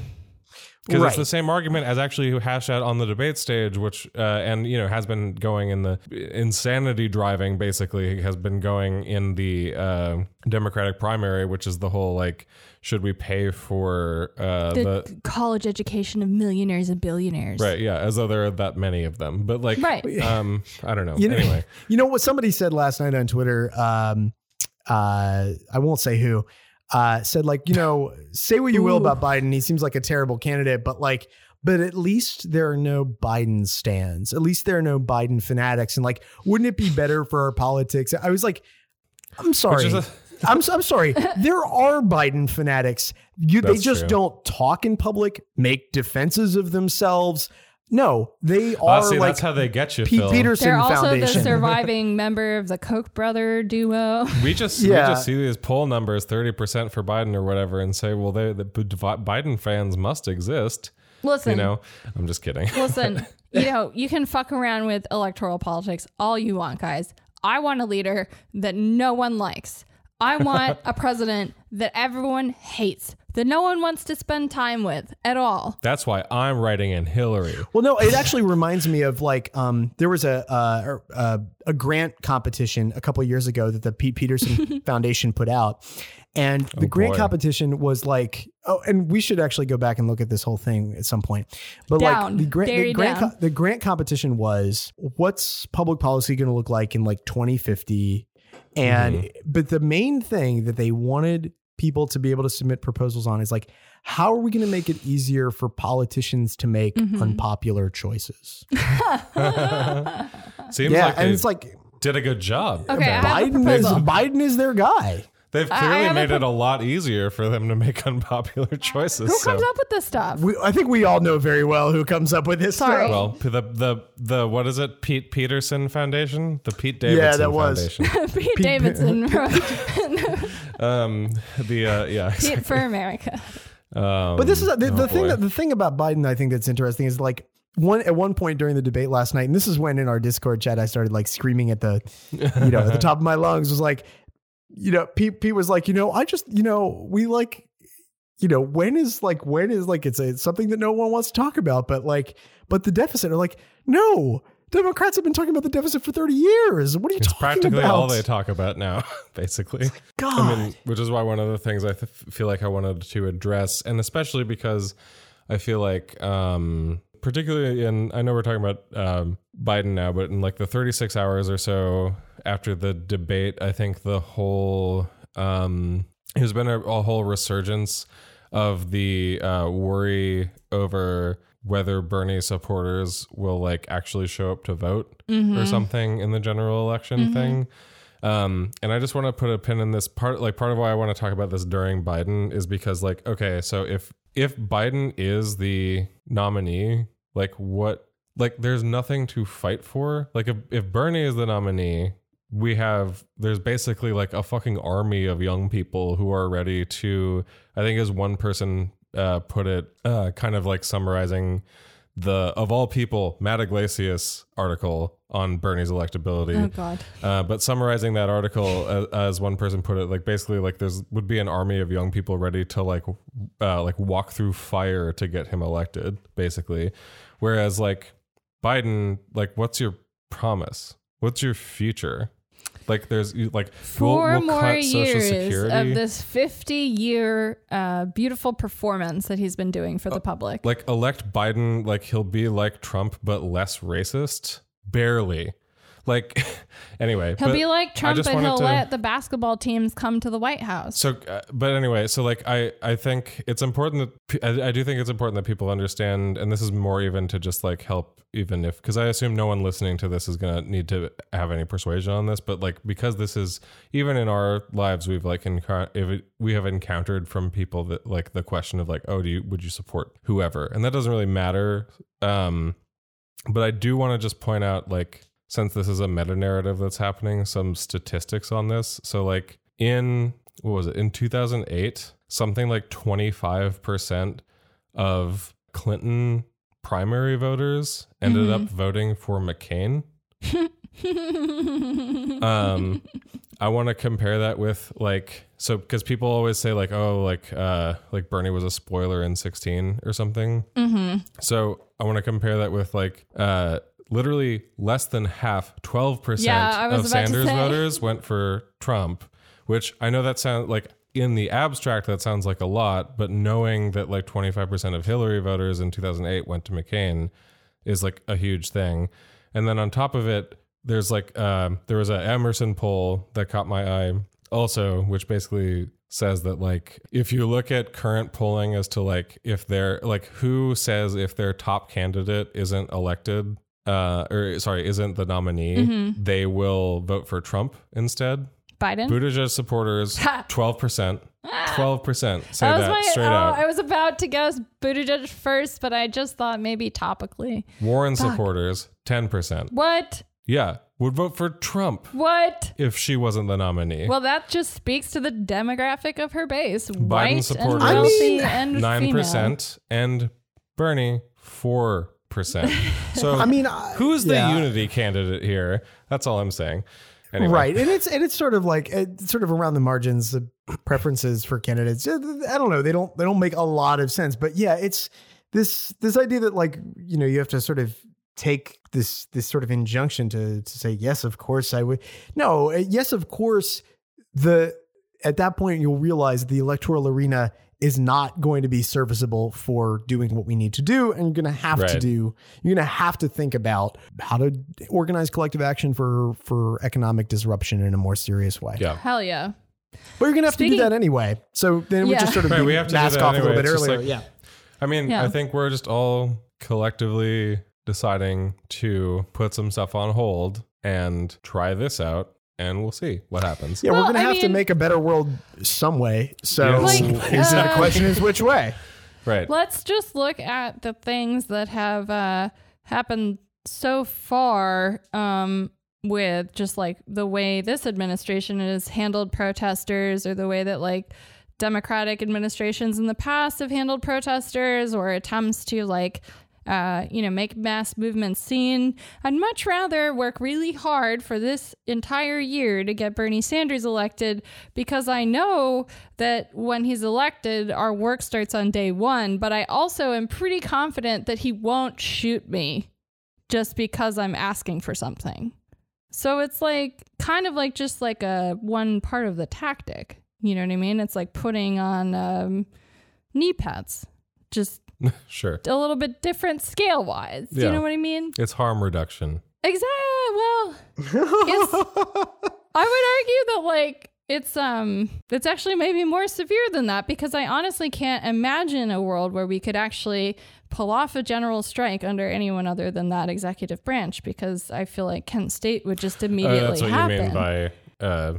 Because Right. it's the same argument as actually who hashed out on the debate stage, which uh, and you know has been going in the insanity driving. Basically, has been going in the uh, Democratic primary, which is the whole like, should we pay for uh, the, the college education of millionaires and billionaires right? Yeah, as though there are that many of them. But like, Right. Um, I don't know. You know, anyway, you know what somebody said last night on Twitter. Um, uh, I won't say who. Uh, said like, you know, say what you will about Biden. He seems like a terrible candidate, but like, but at least there are no Biden stands. At least there are no Biden fanatics. And like, wouldn't it be better for our politics? I was like, I'm sorry. is a- I'm, I'm sorry. There are Biden fanatics. You, they just true. don't talk in public, make defenses of themselves. No, they are see, like that's how they get you, Pete Phil. Peterson They're also Foundation. the surviving member of the Koch brother duo. We just Yeah. we just see these poll numbers, thirty percent for Biden or whatever, and say, well, they the Biden fans must exist. Listen, You know, I'm just kidding. listen, you know, you can fuck around with electoral politics all you want, guys. I want a leader that no one likes. I want a president that everyone hates, that no one wants to spend time with at all. That's why I'm writing in Hillary. Well, no, it actually reminds me of like um, there was a uh, uh, a grant competition a couple of years ago that the Pete Peterson Foundation put out, and the grant boy. competition was like oh, and we should actually go back and look at this whole thing at some point. But Down. like the grant, the grant, co- the grant competition was what's public policy going to look like in like 2050, and Mm-hmm. but the main thing that they wanted people to be able to submit proposals on is like how are we going to make it easier for politicians to make Mm-hmm. unpopular choices? Seems yeah, like and it's like did a good job. Okay, I have a Biden is. Biden is their guy. They've I- I clearly made it a lot easier for them to make unpopular choices. Who so. comes up with this stuff? We, I think we all know very well who comes up with this. Sorry. stuff. Well, the the the what is it? Pete Peterson Foundation, the Pete Davidson that was. Foundation. Pete Davidson wrote um, the uh, yeah, Pete for America. um, But this is the, the oh, thing boy. that the thing about Biden I think that's interesting is like one at one point during the debate last night, and this is when in our Discord chat I started like screaming at the you know at the top of my lungs was like, you know, Pete Pete was like, you know, I just you know we like. You know, when is like when is like it's, a, it's something that no one wants to talk about, but like but the deficit are like, no, Democrats have been talking about the deficit for 30 years. What are you It's talking practically about? all they talk about now, basically. God. I mean, which is why one of the things I th- feel like I wanted to address, and especially because I feel like, um, particularly in, I know we're talking about um, Biden now, but in like the 36 hours or so after the debate, I think the whole um, there's been a, a whole resurgence of the uh, worry over whether Bernie supporters will like actually show up to vote or something in the general election thing. Um, and I just want to put a pin in this part. Like part of why I want to talk about this during Biden is because like, okay, so if if Biden is the nominee, like what like there's nothing to fight for. Like if, if Bernie is the nominee, we have there's basically like a fucking army of young people who are ready to I think as one person uh, put it, uh, kind of like summarizing the of all people Matt Yglesias article on Bernie's electability. Oh God. Uh, but summarizing that article, as, as one person put it, like basically, like there's would be an army of young people ready to like, uh, like walk through fire to get him elected, basically. Whereas like Biden, like, what's your promise? What's your future? Like, there's like we'll- 4 we'll more cut years Security. of this 50 year uh, beautiful performance that he's been doing for the public. like elect Biden, like he'll be like Trump but less racist, barely. Like anyway, He'll be like Trump, but he'll to- let the basketball teams come to the White House. So, uh, but anyway, so like I, I think it's important that I, I do think it's important that people understand, and this is more even to just like help, even if because I assume no one listening to this is gonna need to have any persuasion on this, but like because this is even in our lives, we've like encountered if it, we have encountered from people that like the question of like, oh, do you would you support whoever, and that doesn't really matter. Um, but I do want to just point out like since this is a meta narrative that's happening, some statistics on this. So like in what was it in 2008 something like 25% of clinton primary voters ended up voting for mccain um i want to compare that with like so because people always say like oh like uh like bernie was a spoiler in 16 or something mm-hmm. so i want to compare that with like uh literally less than half 12% Yeah, of sanders voters went for trump which i know that sounds like in the abstract that sounds like a lot but knowing that like 25% of hillary voters in 2008 went to mccain is like a huge thing. And then on top of it there's like um, there was a emerson poll that caught my eye also which basically says that like if you look at current polling as to like if they're like who says if their top candidate isn't elected uh or sorry isn't the nominee Mm-hmm. they will vote for trump instead Biden. Buttigieg supporters, twelve percent, twelve percent. Say that that, was my. straight oh, out. I was about to guess Buttigieg first, but I just thought maybe topically. Warren supporters, ten percent. What? Yeah, would vote for Trump What? if she wasn't the nominee. Well, that just speaks to the demographic of her base: white and supporters, wealthy I and nine percent, and Bernie four percent. So I mean, I- who's the yeah. unity candidate here? That's all I'm saying. Anyway, Right, and it's and it's sort of like it's sort of around the margins, the preferences for candidates. uh, I don't know. They don't they don't make a lot of sense, but yeah, it's this this idea that like you know you have to sort of take this this sort of injunction to to say yes, of course I would. No, uh, yes, of course. The at that point you'll realize the electoral arena is not going to be serviceable for doing what we need to do. And you're going to have to do you're going to have to think about how to organize collective action for for economic disruption in a more serious way. Yeah. Hell yeah. but you're going to have to do that anyway. So then we just sort of Right, we have to do mask that off a little bit It's earlier. like- yeah. I mean, Yeah. I think we're just all collectively deciding to put some stuff on hold and try this out, and we'll see what happens. yeah Well, we're going to I have to make a better world some way so Like, is the uh, question is which way Right. Let's just look at the things that have uh, happened so far um, with just like the way this administration has handled protesters or the way that like Democratic administrations in the past have handled protesters or attempts to like uh, you know, make mass movements seen. I'd much rather work really hard for this entire year to get Bernie Sanders elected because I know that when he's elected, our work starts on day one. But I also am pretty confident that he won't shoot me just because I'm asking for something. So it's like kind of like just like a one part of the tactic. You know what I mean? It's like putting on um, knee pads, just sure. a little bit different scale wise. Do Yeah. you know what I mean? It's harm reduction. Exactly. Well, it's, I would argue that like it's um it's actually maybe more severe than that because I honestly can't imagine a world where we could actually pull off a general strike under anyone other than that executive branch because I feel like Kent State would just Uh, immediately that's what happen. you mean by uh,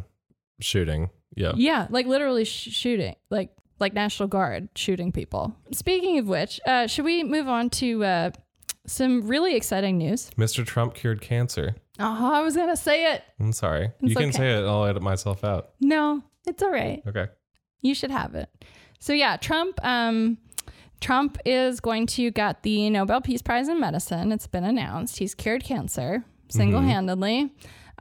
shooting. Yeah. Yeah, like literally sh- shooting, like like National Guard shooting people. Speaking of which, uh, should we move on to uh, some really exciting news? Mr. Trump cured cancer. Oh, I was gonna say it. I'm sorry. you can okay. say it. I'll edit myself out. No, it's all right. Okay. You should have it. So yeah, Trump. Um, Trump is going to get the Nobel Peace Prize in Medicine. It's been announced. He's cured cancer single handedly.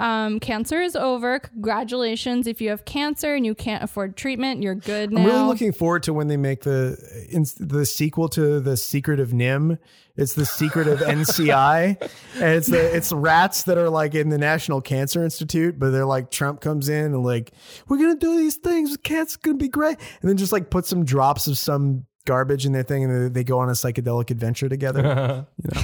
Um, cancer is over. Congratulations. If you have cancer and you can't afford treatment, you're good now. I'm really looking forward to when they make the in, the sequel to the Secret of NIMH. It's the Secret of NCI, and it's the it's rats that are like in the National Cancer Institute, but they're like Trump comes in and like we're gonna do these things. Cancer's gonna be great, and then just like put some drops of some garbage in their thing, and they go on a psychedelic adventure together.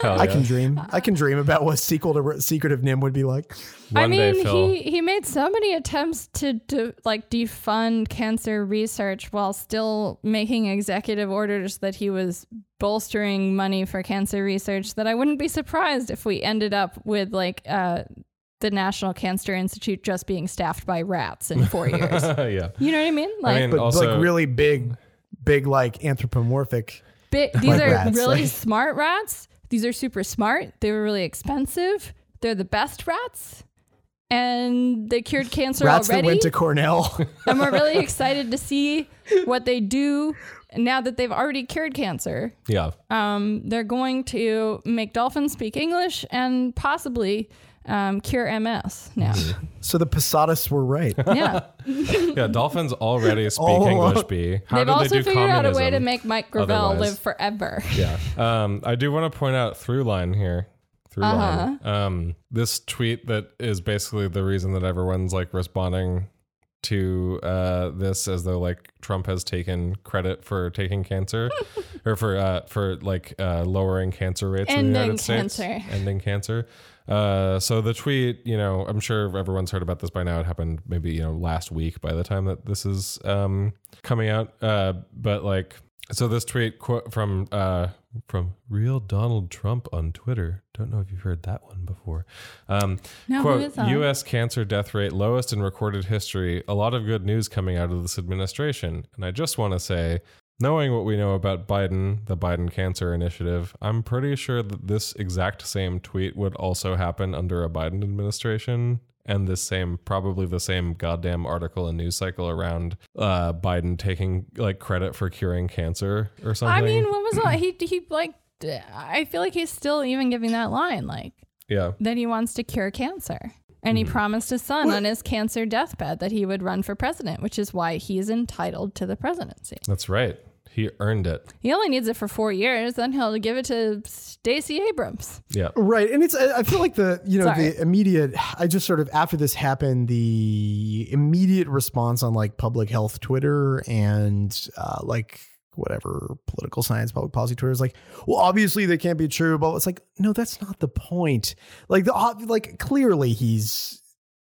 Hell I yeah. can dream. I can dream about what sequel to Secret of NIMH would be like. One I mean, day, he he made so many attempts to to like defund cancer research while still making executive orders that he was bolstering money for cancer research that I wouldn't be surprised if we ended up with like uh the National Cancer Institute just being staffed by rats in 4 years. yeah. You know what I mean? Like mean- But Also- like really big, big like anthropomorphic. Bi- these Like are rats, really like- smart rats. These are super smart. They were really expensive. They're the best rats. And they cured cancer Rats already. that went to Cornell. and we're really excited to see what they do now that they've already cured cancer. Yeah. Um, they're going to make dolphins speak English and possibly um, cure MS now. so the Posadas were right. Yeah. Yeah. Dolphins already speak All English. along. B. How They've did also they do figured out a way to communism? make Mike Gravel otherwise? live forever. Yeah. Um, I do want to point out through line here. Through line. Uh-huh. Um, this tweet that is basically the reason that everyone's like responding to uh, this as though like Trump has taken credit for taking cancer or for uh, for like uh, lowering cancer rates in the Ending United States, cancer. ending cancer. Uh, so the tweet, you know, I'm sure everyone's heard about this by now. It happened maybe you know last week by the time that this is um, coming out. Uh, but like, so this tweet quote from uh, from real Donald Trump on Twitter. Don't know if you've heard that one before. Um, No, quote? U.S. cancer death rate lowest in recorded history. A lot of good news coming out of this administration, and I just want to say. Knowing what we know about Biden, the Biden Cancer Initiative, I'm pretty sure that this exact same tweet would also happen under a Biden administration. And this same, probably the same goddamn article and news cycle around uh, Biden taking like credit for curing cancer or something. I mean, what was that? He, he like, d- I feel like he's still even giving that line, like, yeah, that he wants to cure cancer. And Mm-hmm. he promised his son on his cancer deathbed that he would run for president, which is why he's entitled to the presidency. that's right. He earned it. He only needs it for four years, then he'll give it to Stacey Abrams. Yeah. Right. And it's, I I feel like the, you know, Sorry. the immediate, I just sort of, after this happened, the immediate response on like public health Twitter and uh, like whatever political science, public policy Twitter is like, well, obviously they can't be true. But it's like, no, that's not the point. Like, the, like clearly he's,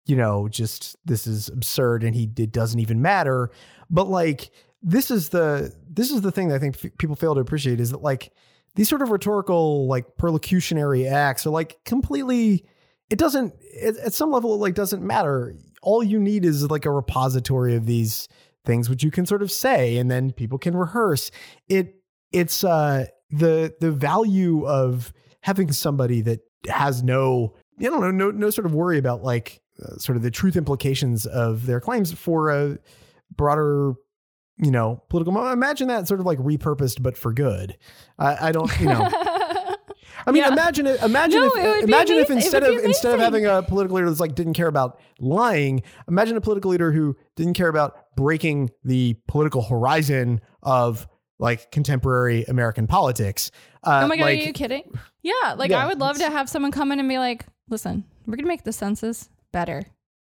you know, just this is absurd and he, it doesn't even matter. But like, this is the, this is the thing that I think f- people fail to appreciate is that like, these sort of rhetorical like perlocutionary acts are like completely it doesn't at, at some level it like doesn't matter. All you need is like a repository of these things which you can sort of say and then people can rehearse. It it's uh the the value of having somebody that has no you don't know no no sort of worry about like uh, sort of the truth implications of their claims for a broader you know political imagine that sort of like repurposed but for good I, I don't you know I mean, Yeah. imagine it. Imagine No, if it imagine if instead of instead of having a political leader that's like didn't care about lying, imagine a political leader who didn't care about breaking the political horizon of like contemporary American politics. Uh, Oh my God, like, are you kidding? Yeah, like Yeah, I would love to have someone come in and be like, listen, we're going to make the census better.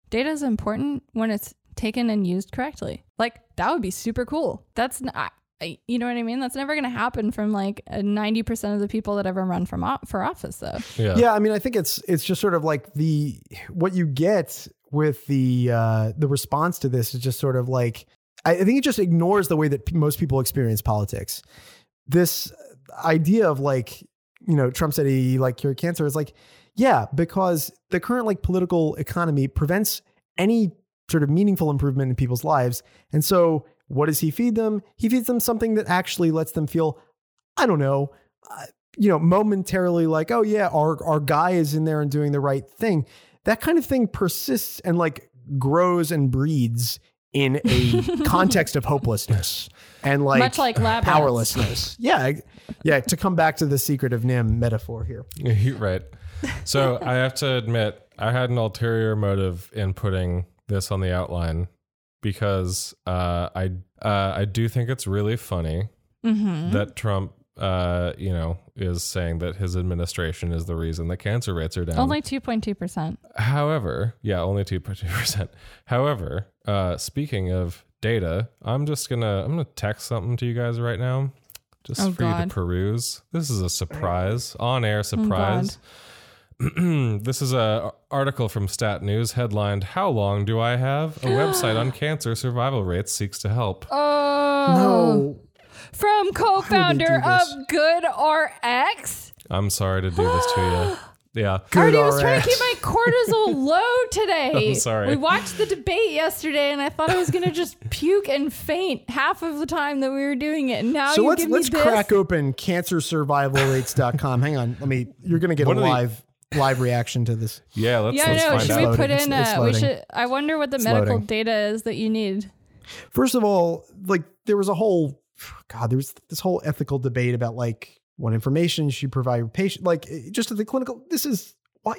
Data is important when it's taken and used correctly. Like, that would be super cool. That's not. I, you know what I mean? That's never going to happen from like uh, ninety percent of the people that ever run from o- for office, though. Yeah. Yeah, I mean, I think it's it's just sort of like the what you get with the uh, the response to this is just sort of like I I think it just ignores the way that p- most people experience politics. This idea of like you know Trump said he like cured cancer is like yeah because the current like political economy prevents any sort of meaningful improvement in people's lives, and so what does he feed them? He feeds them something that actually lets them feel I don't know. Uh, you know, momentarily like, oh yeah, our our guy is in there and doing the right thing. That kind of thing persists and like grows and breeds in a context of hopelessness and like, Much like lab powerlessness. Yeah, yeah. To come back to the secret of NIMH metaphor here. right. So I have to admit, I had an ulterior motive in putting this on the outline because uh, I uh, I do think it's really funny Mm-hmm. that Trump, uh, you know, is saying that his administration is the reason that cancer rates are down. Only 2.2%. However, yeah, only two percent. However, uh, speaking of data, I'm just gonna I'm gonna text something to you guys right now, just Oh, for you to peruse. This is a surprise, on air surprise. this is a article from Stat News headlined "How long do I have?" A website on cancer survival rates seeks to help. Oh. No. From co-founder of GoodRx. I'm sorry to do this to you. Yeah. Good Already was trying to keep my cortisol low today. I'm sorry. We watched the debate yesterday, and I thought I was gonna just puke and faint half of the time that we were doing it. And now So you let's give let's me this. crack open cancersurvivalrates.com. Hang on. Let me you're gonna get What a are the- live live reaction to this. Yeah, let's, yeah, I let's know. find Should out. we Loading. put It's- in? it's Uh, we should. I wonder what the It's medical loading. data is that you need. First of all, like there was a whole God, there was this whole ethical debate about like what information you should provide your patient. Like eh, just at the clinical, this is why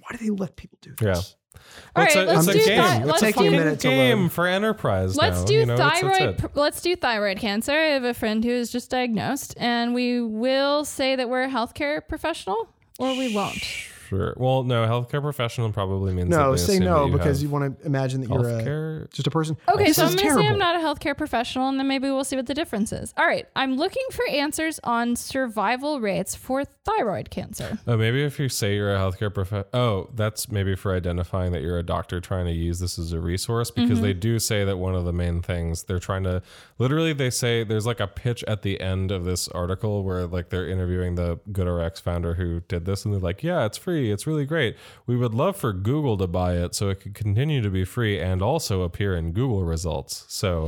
why do they let people do this? Yeah. All it's a, let's do game. that. Let's a taking a minute to game for enterprise. Let's now, do you know, that's- that's thyroid. it. pr- let's do thyroid cancer. I have a friend who is just diagnosed, and we will say that we're a healthcare professional, or we won't. Sure. Well, no, healthcare professional probably means that No, say no that because you want to imagine that you're a, just a person. Okay, so I'm going to say. I'm not a healthcare professional, and then maybe we'll see what the difference is. All right, I'm looking for answers on survival rates for thyroid cancer. Oh, maybe if you say you're a healthcare prof. Oh, that's maybe for identifying that you're a doctor trying to use this as a resource because Mm-hmm. they do say that one of the main things they're trying to literally they say there's like a pitch at the end of this article where like they're interviewing the GoodRx founder who did this and they're like, yeah, it's free, it's really great. We would love for Google to buy it so it could continue to be free and also appear in Google results. So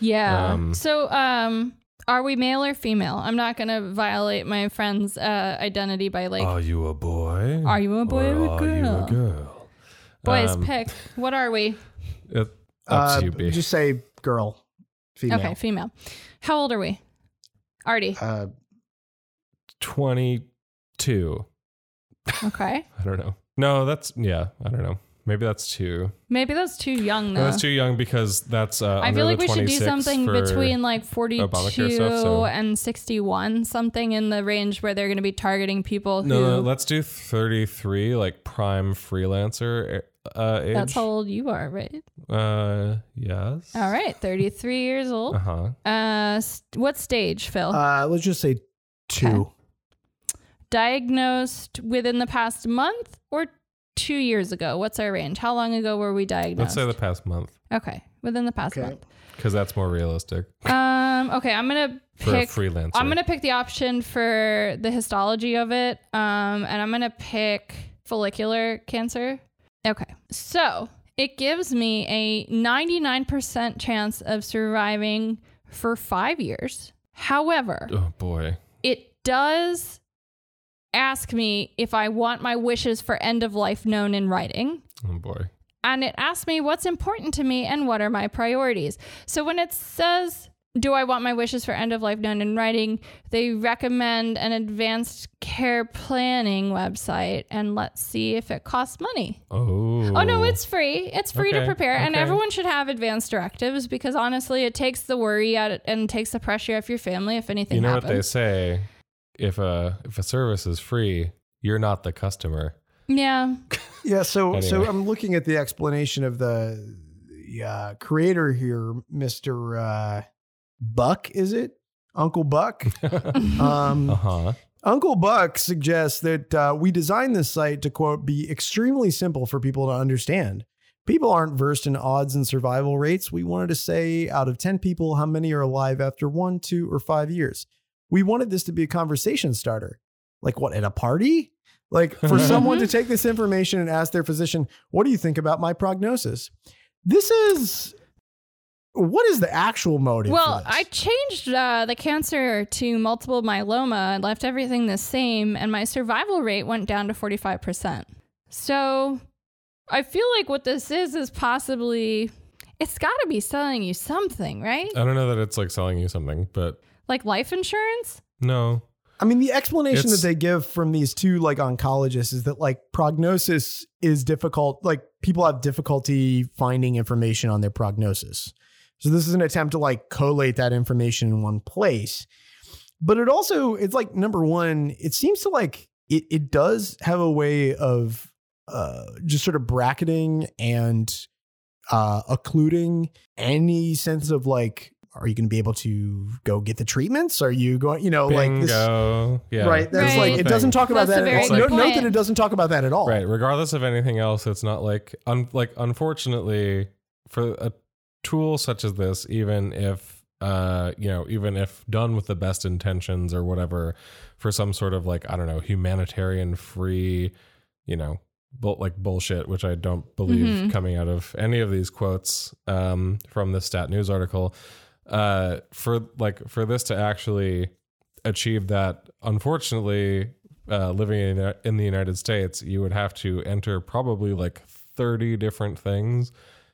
Yeah. Um, so, um, are we male or female? I'm not going to violate my friend's uh, identity by like, are you a boy? Are you a boy or a are you a girl? girl? boys um, pick. What are we? It, up Uh, to you, B. just say girl, female. Okay, female. How old are we? Artie. Uh, 22. Okay. I don't know. No, that's yeah. I don't know. Maybe that's two. Maybe that's too young No, that's too young because that's. Uh, I under feel the like we should do something between like 42 stuff, so- and 61, something in the range where they're going to be targeting people who. No, no, let's do 33, like prime freelancer uh, age. that's how old you are, right? Uh, yes. All right, 33 years old. Uh huh. Uh, st- what stage, Phil? uh, let's just say two. Okay. Diagnosed within the past month or two years ago? What's our range? How long ago were we diagnosed? Let's diagnosed? say the past month okay, within the past Okay. month. because that's more realistic Um, okay, I'm gonna for pick. a freelancer. I'm gonna pick the option for the histology of it. Um, and I'm gonna pick follicular cancer. Okay, so it gives me a 99% chance of surviving for five years. However, Oh boy. it does ask me if I want my wishes for end of life known in writing. Oh boy. And it asks me what's important to me and what are my priorities. So when it says, Do I want my wishes for end of life known in writing? They recommend an advanced care planning website. And let's see if it costs money. Oh. Oh, no, it's free. It's free to Okay, prepare. And everyone should have advanced directives because honestly, it takes the worry out and takes the pressure off your family if anything You know happens. what they say? If a if a service is free, you're not the customer. Yeah. Yeah, so so I'm looking at the explanation of the uh, creator here, Mister uh, Buck. Is it Uncle Buck? Um, uh huh. Uncle Buck suggests that uh, we designed this site to quote be extremely simple for people to understand. People aren't versed in odds and survival rates. We wanted to say out of 10 people, how many are alive after one, two, or five years? We wanted this to be a conversation starter. Like what, at a party? Like for someone to take this information and ask their physician, what do you think about my prognosis? This is what is the actual motive? for Well, this? I changed uh, the cancer to multiple myeloma and left everything the same, and my survival rate went down to 45%. So I feel like what this is is possibly, it's got to be selling you something, right? I don't know that it's like selling you something, but Like life insurance? no. I mean, the explanation It's- that they give from these two like oncologists is that like prognosis is difficult. Like people have difficulty finding information on their prognosis. So this is an attempt to like collate that information in one place. But it also, it's like number one, it seems to like it it does have a way of uh just sort of bracketing and uh occluding any sense of like are you going to be able to go get the treatments? Are you going, you know, like this yeah. Right. That's Right. like it doesn't talk about That's that. At all. good Note, note that it doesn't talk about that at all. Right. Regardless of anything else, it's not like un- like unfortunately for a tool such as this, even if uh you know even if done with the best intentions or whatever, for some sort of like I don't know humanitarian free, you know. Bull, like bullshit, which I don't believe Mhm. coming out of any of these quotes um, from the Stat News article. Uh, for like for this to actually achieve that, unfortunately, uh, living in, in the United States, you would have to enter probably like 30 different things,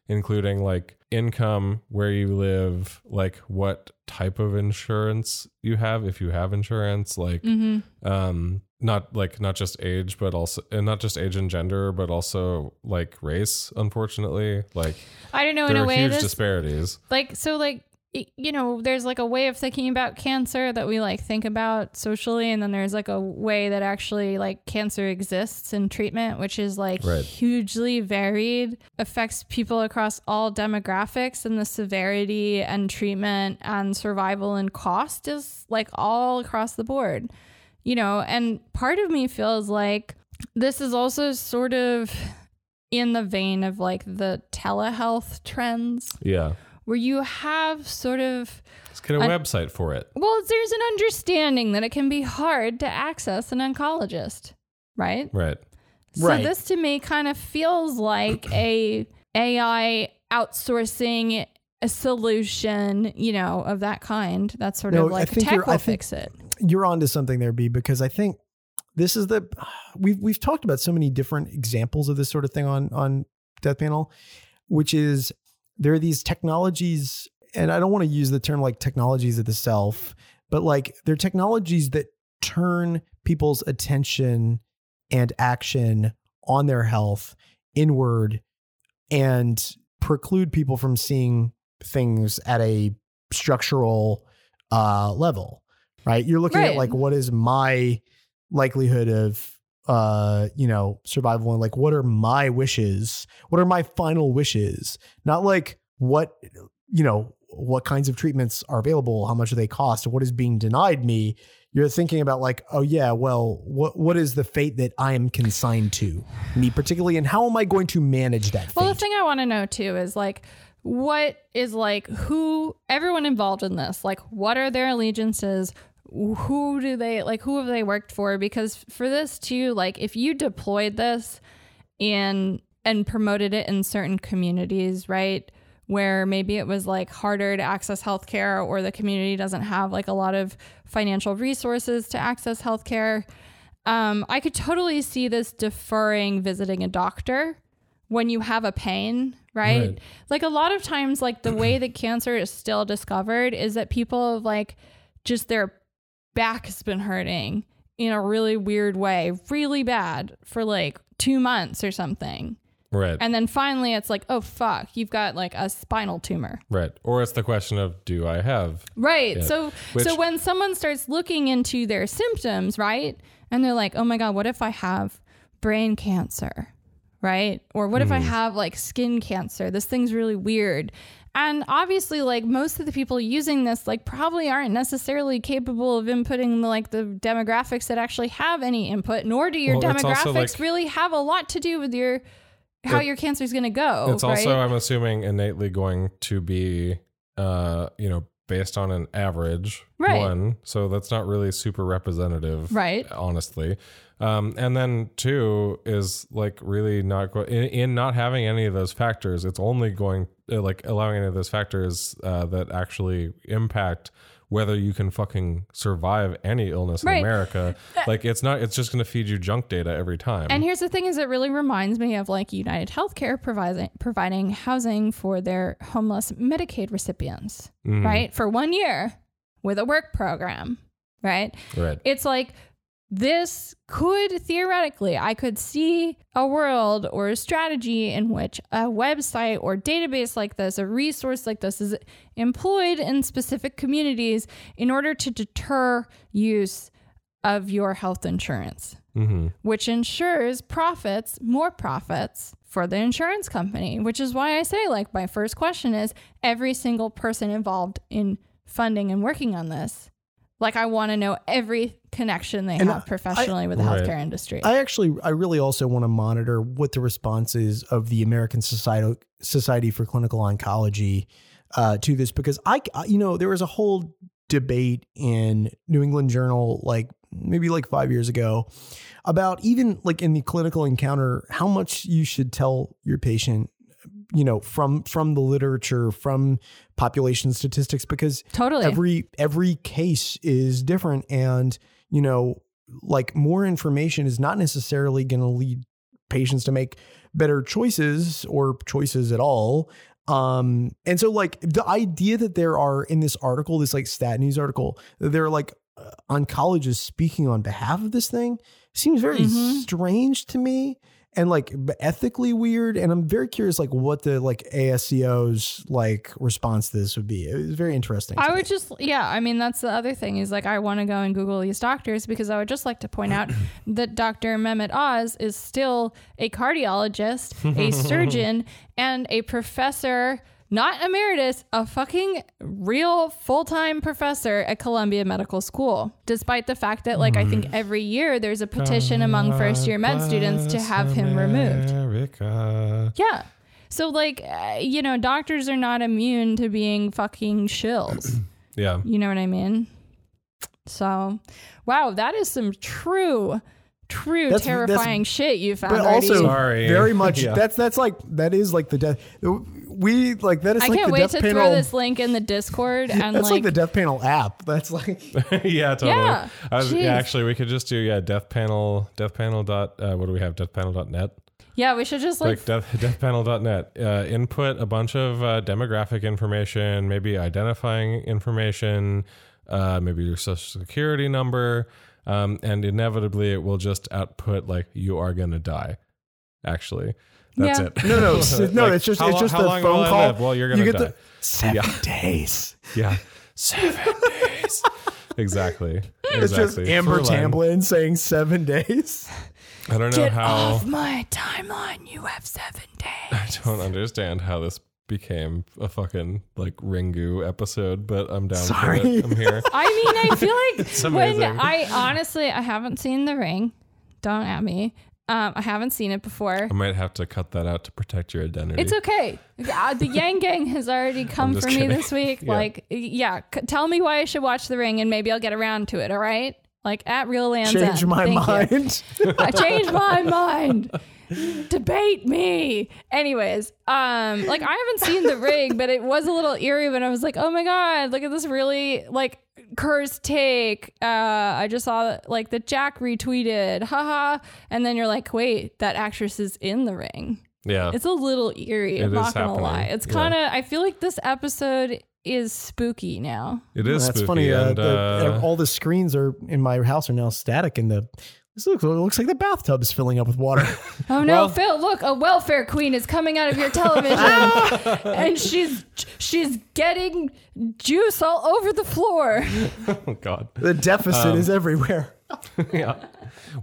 including like income, where you live, like what type of insurance you have, if you have insurance, like, Mm-hmm. um, not like not just age, but also, and not just age and gender, but also like race, unfortunately. Like, I don't know. In there a way, huge this disparities. like so like you know there's like a way of thinking about cancer that we like think about socially and then there's like a way that actually like cancer exists in treatment which is like Right. hugely varied affects people across all demographics and the severity and treatment and survival and cost is like all across the board you know and part of me feels like this is also sort of in the vein of like the telehealth trends Yeah. Where you have sort of Let's get a I- website for it. well there's an understanding that it can be hard to access an oncologist right Right. so Right. this to me kind of feels like a ai outsourcing a solution you know of that kind that's sort No, of I like think tech you're- will I think- fix it You're onto something there, B, because I think this is the we've we've talked about so many different examples of this sort of thing on on Death Panel, which is there are these technologies, and I don't want to use the term like technologies of the self, but like they're technologies that turn people's attention and action on their health inward and preclude people from seeing things at a structural uh, level, right? You're looking Right. at like what is my likelihood of uh you know survival and like what are my wishes? What are my final wishes? Not like what you know what kinds of treatments are available? How much do they cost? What is being denied me? You're thinking about like oh yeah well what what is the fate that i am consigned to me particularly and how am i going to manage that Well, the thing I want to know too is like, what is like who everyone involved in this? Like, what are their allegiances? Who do they like? Who have they worked for? Because for this too, like, if you deployed this and and promoted it in certain communities, right? Where maybe it was like harder to access healthcare, or the community doesn't have like a lot of financial resources to access healthcare. Um, I could totally see this deferring visiting a doctor when you have a pain, right? Right. Like a lot of times, like the way that cancer is still discovered is that people have like just their back has been hurting in a really weird way, really bad for like two months or something. Right. And then finally it's like, oh fuck, you've got like a spinal tumor. right. Or it's the question of do I have Right. Yeah. So Which- so when someone starts looking into their symptoms, right? And they're like, "Oh my god, what if I have brain cancer?" Right? Or what if I mm-hmm. have like skin cancer? This thing's really weird. And obviously like most of the people using this like probably aren't necessarily capable of inputting like the demographics that actually have any input, nor do your Well, demographics like- really have a lot to do with your how It- your cancer is going to go. it's also. I'm assuming, innately going to be, uh, you know, based on an average Right. one. So that's not really super representative, Right. Honestly. Um, and then two is like really not going in, in not having any of those factors. It's only going like allowing any of those factors uh, that actually impact whether you can fucking survive any illness Right. in America. Like it's not. It's just going to feed you junk data every time. And here's the thing: is it really reminds me of like United Healthcare providing providing housing for their homeless Medicaid recipients, Mhm. right, for one year with a work program, right? right. It's like this could theoretically, I could see a world or a strategy in which a website or database like this, a resource like this, is employed in specific communities in order to deter use of your health insurance hmm which ensures profits, more profits for the insurance company, which is why I say, like, my first question is every single person involved in funding and working on this. Like, I want to know every connection they And have I- professionally with the Right. healthcare industry. I actually, I really also want to monitor what the response is of the American Society Society for Clinical Oncology uh, to this because I, I- you know, there was a whole debate in New England Journal, like maybe like five years ago, about even like in the clinical encounter, how much you should tell your patient, you know, from from the literature, from population statistics, because totally. every every case is different and you know like more information is not necessarily going to lead patients to make better choices or choices at all um and so like the idea that there are in this article this like stat news article that there are like uh, oncologists speaking on behalf of this thing seems very Mhm. strange to me and like ethically weird and i'm very curious like what the like asco's like response to this would be it was very interesting I me. would just, yeah, I mean, that's the other thing is like, I want to go and Google these doctors because I would just like to point out that Dr. Mehmet Oz is still a cardiologist, a surgeon, and a professor, not emeritus, a fucking real full time professor at Columbia Medical School. Despite the fact that, like, I think every year there's a petition among first year med students to have him removed. America. Yeah. So, like, uh, you know, doctors are not immune to being fucking shills. Yeah. You know what I mean? So, wow, that is some true, true That's- that's- terrifying shit you found. but Artie. also Sorry. very much Yeah. that's that's like that is like the death we like that is I like can't the wait death to panel throw this link in the Discord and that's like, like, the death panel app that's like yeah, totally. Yeah. I was, Jeez. yeah, actually, we could just do yeah, death panel, death panel dot. Uh, what do we have? Death panel dot net. yeah, we should just like, Like death deathpanel.net. Uh, input a bunch of uh, demographic information, maybe identifying information, uh, maybe your social security number, um, and inevitably it will just output like you are gonna die. Actually, that's Yeah. it. no no no Like, it's just how it's just how the long will phone I call live? Well, you're gonna you get die. the seven Yeah. days Yeah, seven days. Exactly. it's just. Amber Full line. Tamblyn saying seven days I don't know get how. off my timeline. You have seven days. I don't understand how this became a fucking like Ringu episode, but I'm down Sorry. for it. I'm here. I mean, I feel like when. I honestly, I haven't seen The Ring. Don't at me. Um, I haven't seen it before. I might have to cut that out to protect your identity. It's okay. Uh, the Yang Gang has already come for me this week. Yeah. Like, yeah, c- tell me why I should watch The Ring, and maybe I'll get around to it. All right, like at Real Lands change End. my Thank mind I changed my mind. Debate me. Anyways, um, like I haven't seen The Ring, but it was a little eerie when I was like, oh my god, look at this really like cursed take. Uh, I just saw like the Jack retweeted, haha, and then you're like, wait, that actress is in The Ring. yeah. It's a little eerie. It I'm is not gonna happening. lie. It's kind of. I feel like this episode is spooky now. It is that's spooky. funny uh, and, the- uh, all the screens are in my house are now static and the this looks, it looks like the bathtub is filling up with water Oh no, Well- Phil! Look, a welfare queen is coming out of your television, and she's she's getting juice all over the floor. oh god. the deficit Um, is everywhere yeah.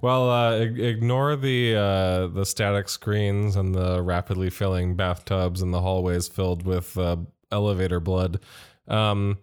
Well, uh, ignore the uh, the static screens and the rapidly filling bathtubs and the hallways filled with uh, elevator blood. Um,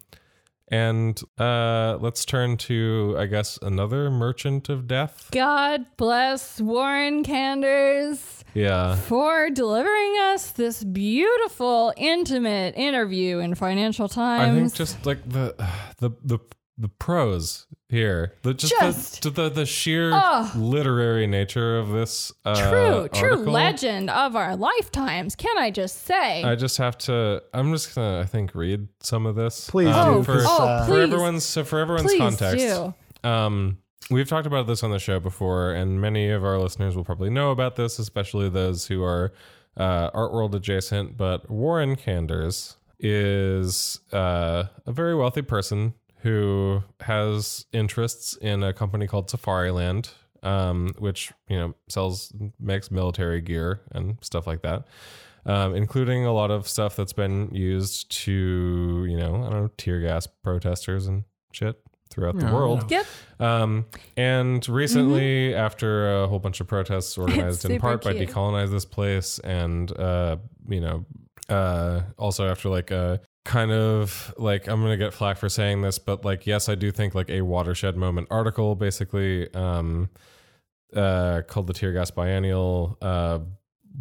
And uh, let's turn to, I guess, another merchant of death. God bless Warren Kanders Yeah. for delivering us this beautiful, intimate interview in Financial Times. I think just like the the the the prose here, the just, Just- the, the the sheer Oh. literary nature of this. Uh, true, true article. legend of our lifetimes. Can I just say? I just have to. I'm just gonna, I think, read some of this. Please um, do, for, 'cause, oh, uh, for everyone's so for everyone's Please context. do. Um, we've talked about this on the show before, and many of our listeners will probably know about this, especially those who are uh, art world adjacent. But Warren Kanders is uh, a very wealthy person who has interests in a company called Safariland, um, which you know sells makes military gear and stuff like that. Um, including a lot of stuff that's been used to, you know, I don't know, tear gas protesters and shit throughout the world. Yep. Um, and recently, after a whole bunch of protests organized in part by. Decolonize This Place, and uh, you know, uh, also after like a kind of like I'm gonna get flack for saying this, but like yes, I do think like a watershed moment article, basically, um, uh, called the Tear Gas Biennial. Uh,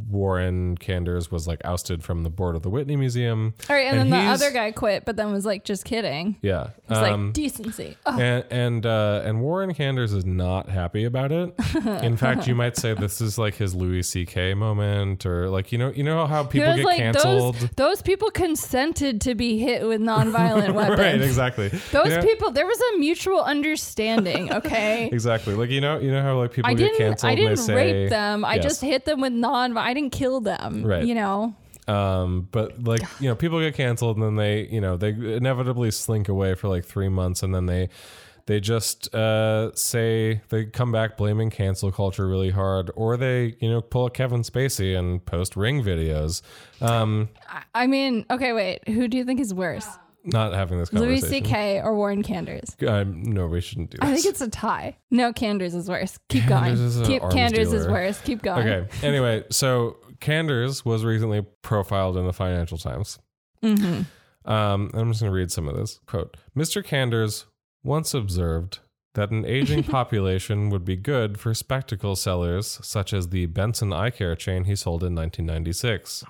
Warren Kanders was like ousted from the board of the Whitney Museum. All right, and, And then the other guy quit, but then was like, just kidding. Yeah, It's um, like decency. Oh, and and uh, and Warren Kanders is not happy about it. In fact, you might say this is like his Louis C.K. moment, or like you know you know how people get like, canceled. those those people consented to be hit with nonviolent weapons. right, exactly. Those You know- people, there was a mutual understanding. Okay. exactly. Like you know you know how like people I get canceled. I and they didn't say, them. I Yes. just hit them with non. I didn't kill them. Right. You know. Um, but like you know, people get canceled and then they you know they inevitably slink away for like three months and then they they just uh, say they come back blaming cancel culture really hard, or they you know pull a Kevin Spacey and post ring videos. Um, I- I mean, okay, wait. Who do you think is worse, not having this conversation. Louis conversation. C.K. or Warren Kanders? Um, no, we shouldn't do this. I think it's a tie. No, Kanders is worse. Keep Kanders going. is an Keep arms Kanders is dealer. worse. Keep going. okay. Anyway, so Kanders was recently profiled in the Financial Times. Mm-hmm. Um, I'm just going to read some of this. Quote Mr. Kanders once observed that an aging population would be good for spectacle sellers, such as the Benson eye care chain he sold in 1996.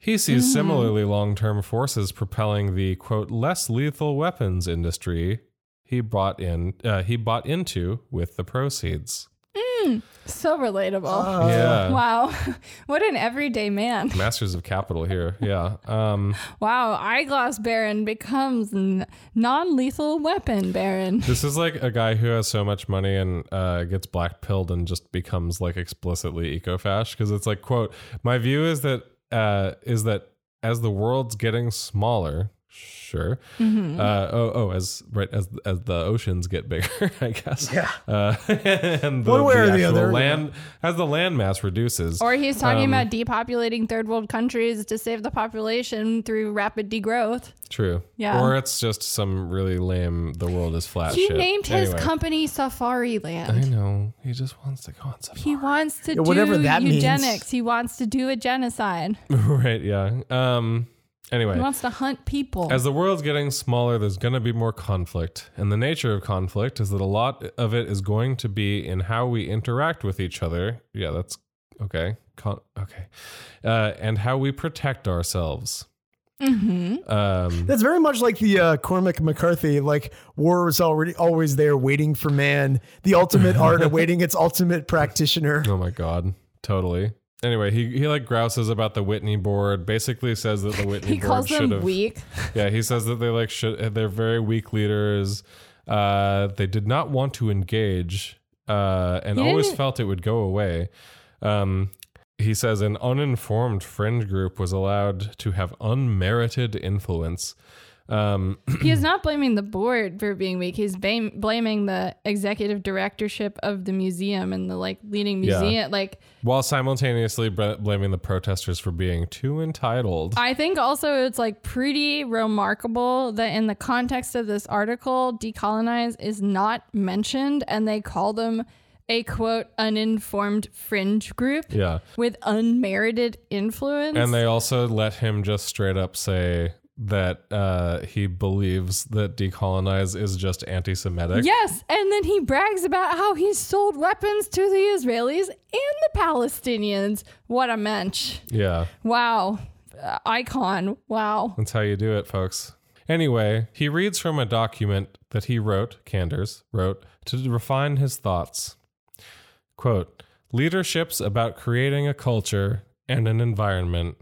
He sees similarly long term forces propelling the quote less lethal weapons industry he bought in uh, he bought into with the proceeds. So relatable. yeah. wow. what an everyday man. Masters of Capital here. Yeah. Um, Wow. Eyeglass Baron becomes n- non lethal weapon Baron. This is like a guy who has so much money and uh, gets black pilled and just becomes like explicitly eco-fash because it's like quote my view is that uh, is that as the world's getting smaller sure Mm-hmm. uh, oh oh as right as as the oceans get bigger I guess yeah uh, and the, One way or the actual other, land as the land mass reduces Or he's talking Um, about depopulating third world countries to save the population through rapid degrowth. true Yeah. or it's just some really lame the world is flat He shit. named his company Safariland. I know he just wants to go on safari. He wants to Yeah, whatever do that means. eugenics. He wants to do a genocide. right yeah um anyway He wants to hunt people. As the world's getting smaller, there's going to be more conflict. And the nature of conflict is that a lot of it is going to be in how we interact with each other. Yeah, that's okay. Con- okay. Uh, and how we protect ourselves. mm-hmm. Um, That's very much like the uh, Cormac McCarthy, like war is already always there waiting for man, the ultimate art awaiting its ultimate practitioner. oh my God. Totally. Anyway, he, he like grouses about the Whitney board. Basically, says that the Whitney He board calls should them have. weak. Yeah, he says that they like should they're very weak leaders. Uh, they did not want to engage, uh, and He always didn't- felt it would go away. Um, he says an uninformed fringe group was allowed to have unmerited influence. Um, He is not blaming the board for being weak. He's bam- blaming the executive directorship of the museum and the like leading Yeah. museum. Like while simultaneously br- blaming the protesters for being too entitled. I think also it's like pretty remarkable that in the context of this article, decolonize is not mentioned, and they call them a quote uninformed fringe group yeah. with unmerited influence. And they also let him just straight up say that uh, he believes that decolonize is just anti-Semitic. Yes, and then he brags about how he sold weapons to the Israelis and the Palestinians. What a mensch. Yeah, Wow. Uh, icon. Wow. that's how you do it, folks. Anyway, he reads from a document that he wrote, Kanders wrote, to refine his thoughts. Quote, leadership's about creating a culture and an environment,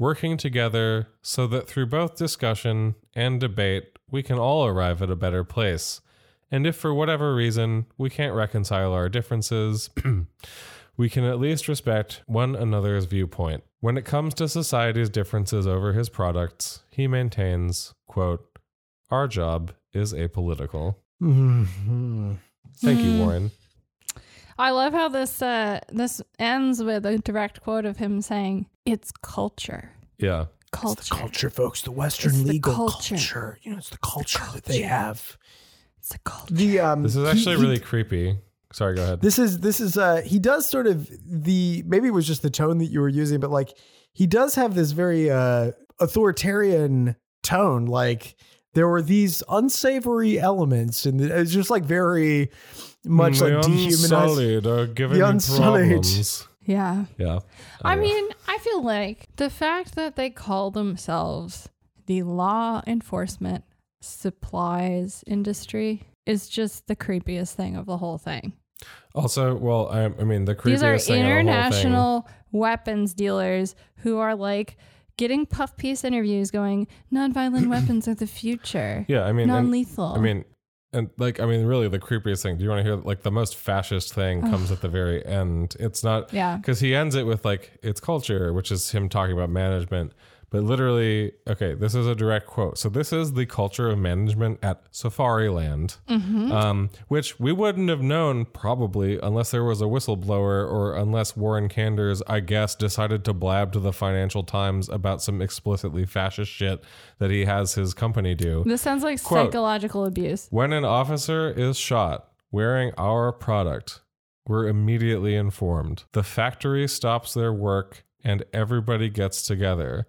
working together so that through both discussion and debate, we can all arrive at a better place. And if for whatever reason we can't reconcile our differences, we can at least respect one another's viewpoint. When it comes to society's differences over his products, he maintains, quote, our job is apolitical. Mhm. Thank you, Warren. I love how this uh this ends with a direct quote of him saying, "It's culture. Yeah. Culture. It's the culture, folks. The Western It's the legal culture. culture. You know, it's the culture, that they have. It's a culture." The um, This is actually he- really creepy. Sorry, go ahead. This is this is uh he does sort of the maybe it was just the tone that you were using, but like he does have this very uh authoritarian tone. Like there were these unsavory elements, and it's just like very much mm, like dehumanized. unsullied are giving the unsullied. problems. Yeah. Yeah. I Anyway. mean, I feel like the fact that they call themselves the law enforcement supplies industry is just the creepiest thing of the whole thing. also, well, I, I mean, the creepiest These are thing of the whole thing- international weapons dealers who are like getting puff piece interviews going, nonviolent weapons are the future. Yeah, I mean, and- non lethal. I mean, and like, I mean, really, the creepiest thing. Do you want to hear like the most fascist thing comes at the very end? It's not, Yeah. because he ends it with like it's culture, which is him talking about management. But literally, okay, this is a direct quote. So this is the culture of management at Safariland, um, which we wouldn't have known probably unless there was a whistleblower or unless Warren Kanders, I guess, decided to blab to the Financial Times about some explicitly fascist shit that he has his company do. this sounds like Quote. psychological abuse. When an officer is shot wearing our product, we're immediately informed. The factory stops their work and everybody gets together.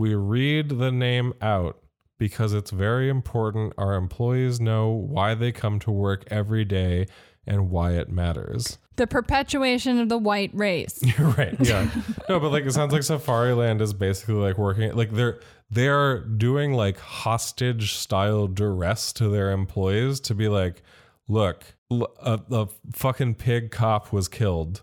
We read the name out because it's very important our employees know why they come to work every day and why it matters. The perpetuation of the white race. You're right. Yeah. no, but like it sounds like Safariland is basically like working like they're they're doing like hostage style duress to their employees to be like, look, a fucking pig cop was killed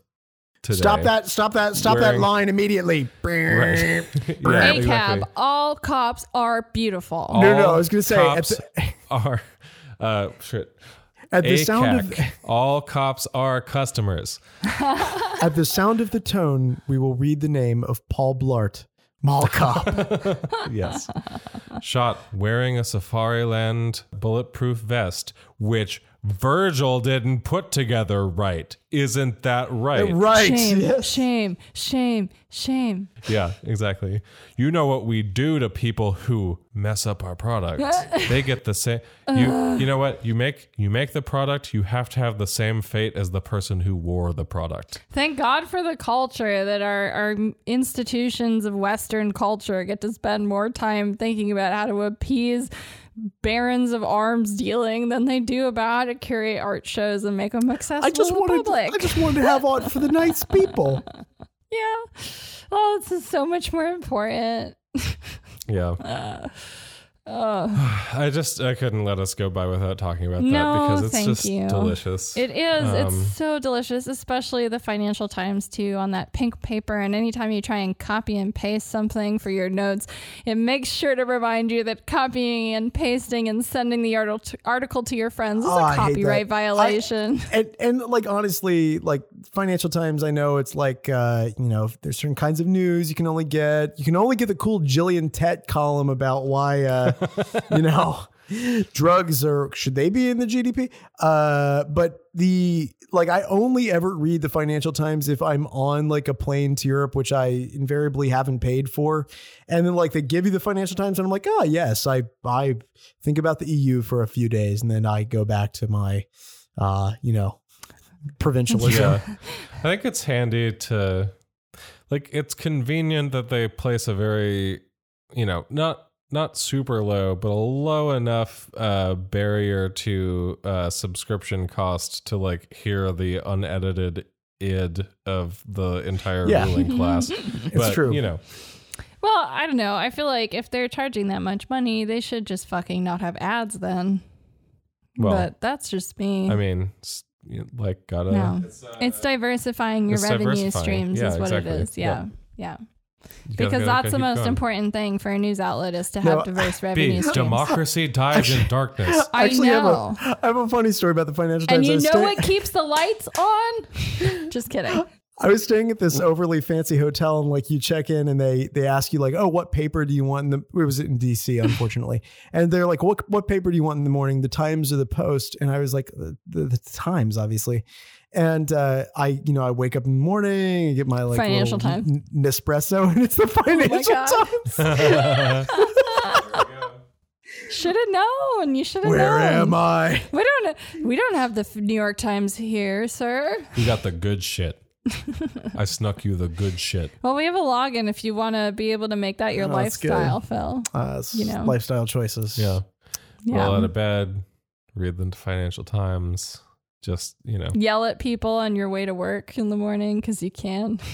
today. Stop that! Stop that! Stop Wearing- that line immediately! Right. yeah, ACAB, exactly. all cops are beautiful. No, no, I was gonna say, at cops the- are uh shit. At the sound of ACAC. all cops are customers. at the sound of the tone, we will read the name of Paul Blart, Mall Cop. yes. Shot wearing a Safariland bulletproof vest, which Virgil didn't put together right. Isn't that right? right. Shame, yes. shame, shame, shame. Yeah, exactly. You know what we do to people who mess up our product. they get the same you you know what? You make you make the product, you have to have the same fate as the person who wore the product. Thank God for the culture that our, our institutions of Western culture get to spend more time thinking about how to appease barons of arms dealing than they do about how to curate art shows and make them accessible I just to the wanted. public. I just wanted to have art for the nice people. yeah. Oh, this is so much more important. Yeah. Uh, Oh, I just I couldn't let us go by without talking about that because it's thank just you. delicious. it is. Um, it's so delicious, especially the Financial Times too on that pink paper. And anytime you try and copy and paste something for your notes, it makes sure to remind you that copying and pasting and sending the article article to your friends is Oh, I a hate copyright that. violation. and and like honestly, like Financial Times, I know it's like uh, you know, there's certain kinds of news you can only get. You can only get the cool Gillian Tett column about why uh, you know drugs are should they be in the GDP? Uh, but the like I only ever read the Financial Times if I'm on like a plane to Europe, which I invariably haven't paid for. And then like they give you the Financial Times and I'm like, oh yes, I I think about the EU for a few days and then I go back to my uh, you know, provincialism. Yeah. I think it's handy to like it's convenient that they place a very you know, not not super low, but a low enough uh, barrier to uh, subscription cost to like hear the unedited id of the entire Yeah. ruling class. it's true. You know, Well, I don't know. I feel like if they're charging that much money, they should just fucking not have ads then. Well, but that's just me. I mean, s- you know, like gotta. no. It's, diversifying your it's revenue diversifying. streams Yeah, is what exactly. it is. Yeah. Yeah. Yeah. You Because gotta- that's the most going. important thing for a news outlet is to No, have diverse revenue B, streams. democracy dies in darkness. I Actually, know. I have, a, I have a funny story about the Financial and Times. I you was know staying- what keeps the lights on? Just kidding. I was staying at this overly fancy hotel, and like you check in, and they they ask you like, "Oh, what paper do you want?" In the, it was in D.C. Unfortunately, and they're like, "What what paper do you want in the morning? The Times or the Post?" And I was like, "The, the, the Times, obviously." And uh, I, you know, I wake up in the morning and get my like Financial little Times. n- Nespresso, and it's the Financial God. Times. Should have known. You should have known. Where am I? We don't. We don't have the New York Times here, sir. you got the good shit. I snuck you the good shit. Well, we have a login if you want to be able to make that your Oh, lifestyle, Phil. Uh, You know. lifestyle choices. Yeah. Yeah. Roll out of bed, read the Financial Times. Just you know. Yell at people on your way to work in the morning because you can.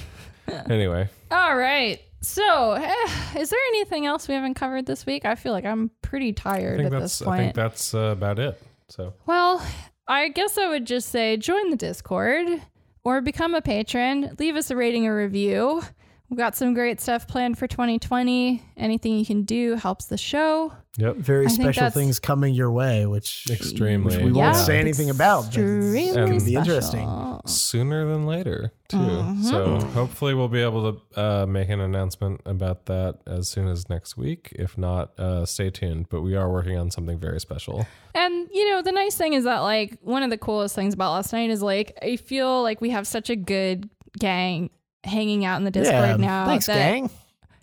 Anyway, All right. So, eh, is there anything else we haven't covered this week? I feel like I'm pretty tired at this I think point. that's uh, about it. So well, I guess I would just say join the Discord or become a patron. Leave us a rating or review. We've got some great stuff planned for 2020. Anything you can do helps the show. yep. Very I special things coming your way, which Extremely. which we Yeah. won't say anything about. but it's Extremely gonna be interesting. special. sooner than later too. Mm-hmm. So hopefully we'll be able to uh, make an announcement about that as soon as next week. If not, uh, stay tuned. But we are working on something very special. And you know, the nice thing is that like one of the coolest things about last night is like I feel like we have such a good gang hanging out in the Discord yeah. now. Thanks, that, gang.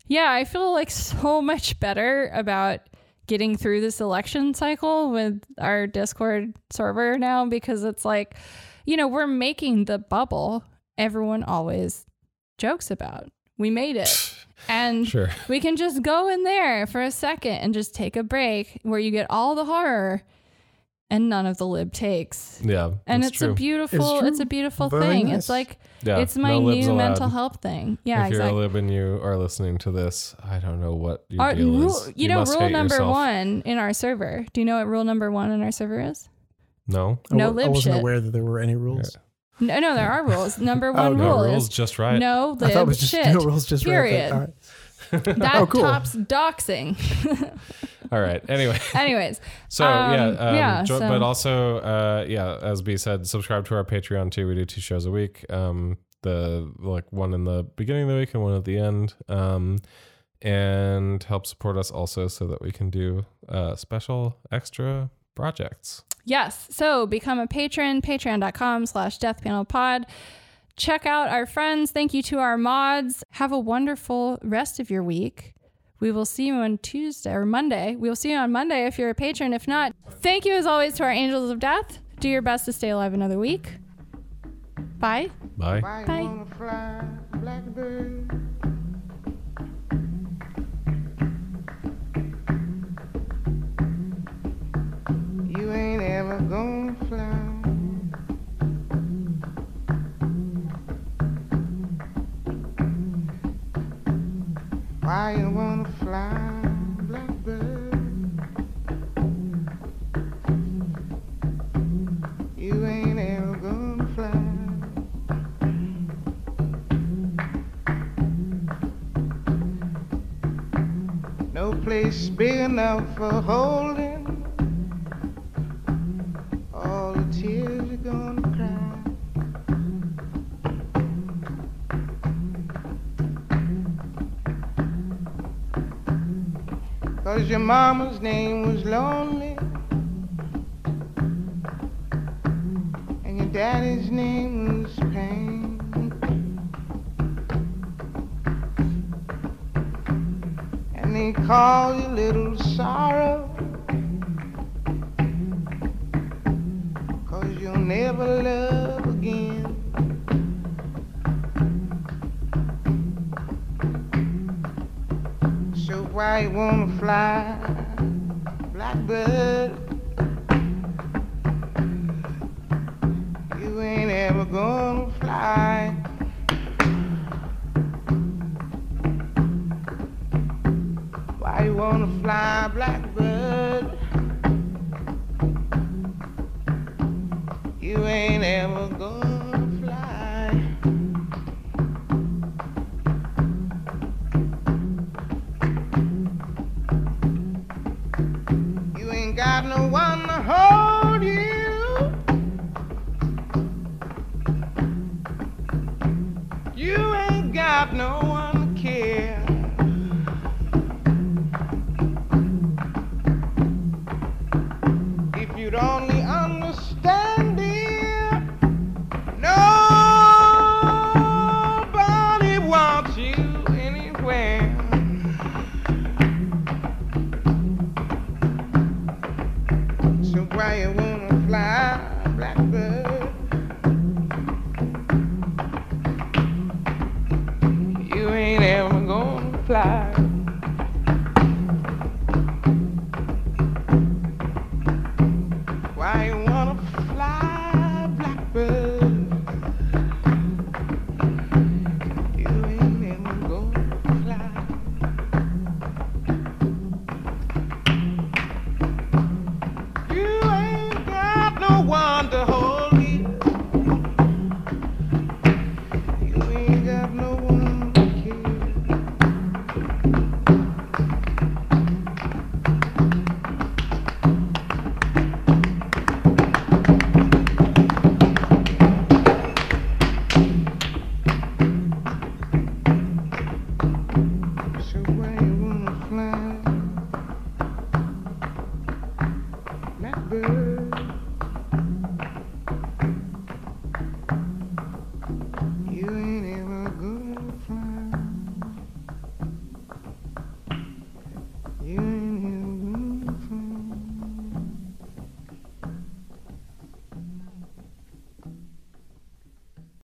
Yeah, I feel like so much better about getting through this election cycle with our Discord server now because it's like, you know, we're making the bubble everyone always jokes about. We made it. And Sure. we can just go in there for a second and just take a break where you get all the horror and none of the lib takes. Yeah. And that's it's true. a beautiful It's it's, a beautiful Very thing. nice. It's like Yeah, it's my no new allowed. mental health thing. Yeah, if exactly. you're a lib and you are listening to this, I don't know what your Our deal rule, is. you, know, must rule hate number yourself. one in our server. Do you know what rule number one in our server is? No. I No wa- I lib wasn't shit. aware that there were any rules. No, no, there are rules. Number oh, one no, rule No rules, is just right. no I thought it was just shit. no rules, just right. period. All right. That Oh, cool. tops doxing. All right. Anyway. Anyways, So Um, yeah, um, yeah, jo- so- but also uh, yeah, as B said, subscribe to our Patreon too. We do two shows a week. Um, the like one in the beginning of the week and one at the end. Um, and help support us also so that we can do uh, special extra projects. Yes. So become a patron, patreon.com slash deathpanelpod. Check out our friends. Thank you to our mods. Have a wonderful rest of your week. We will see you on Tuesday or Monday. We will see you on Monday if you're a patron. If not, thank you as always to our angels of death. Do your best to stay alive another week. Bye. Bye. Why Bye. fly, blackbird? You ain't ever gonna fly. Why you wanna place big enough for holding all the tears you're gonna cry. Cause your mama's name was lonely and your daddy's name was pain. They call you little sorrow. Cause you'll never love again. So why Why you wanna fly, blackbird? Fly, blackbird?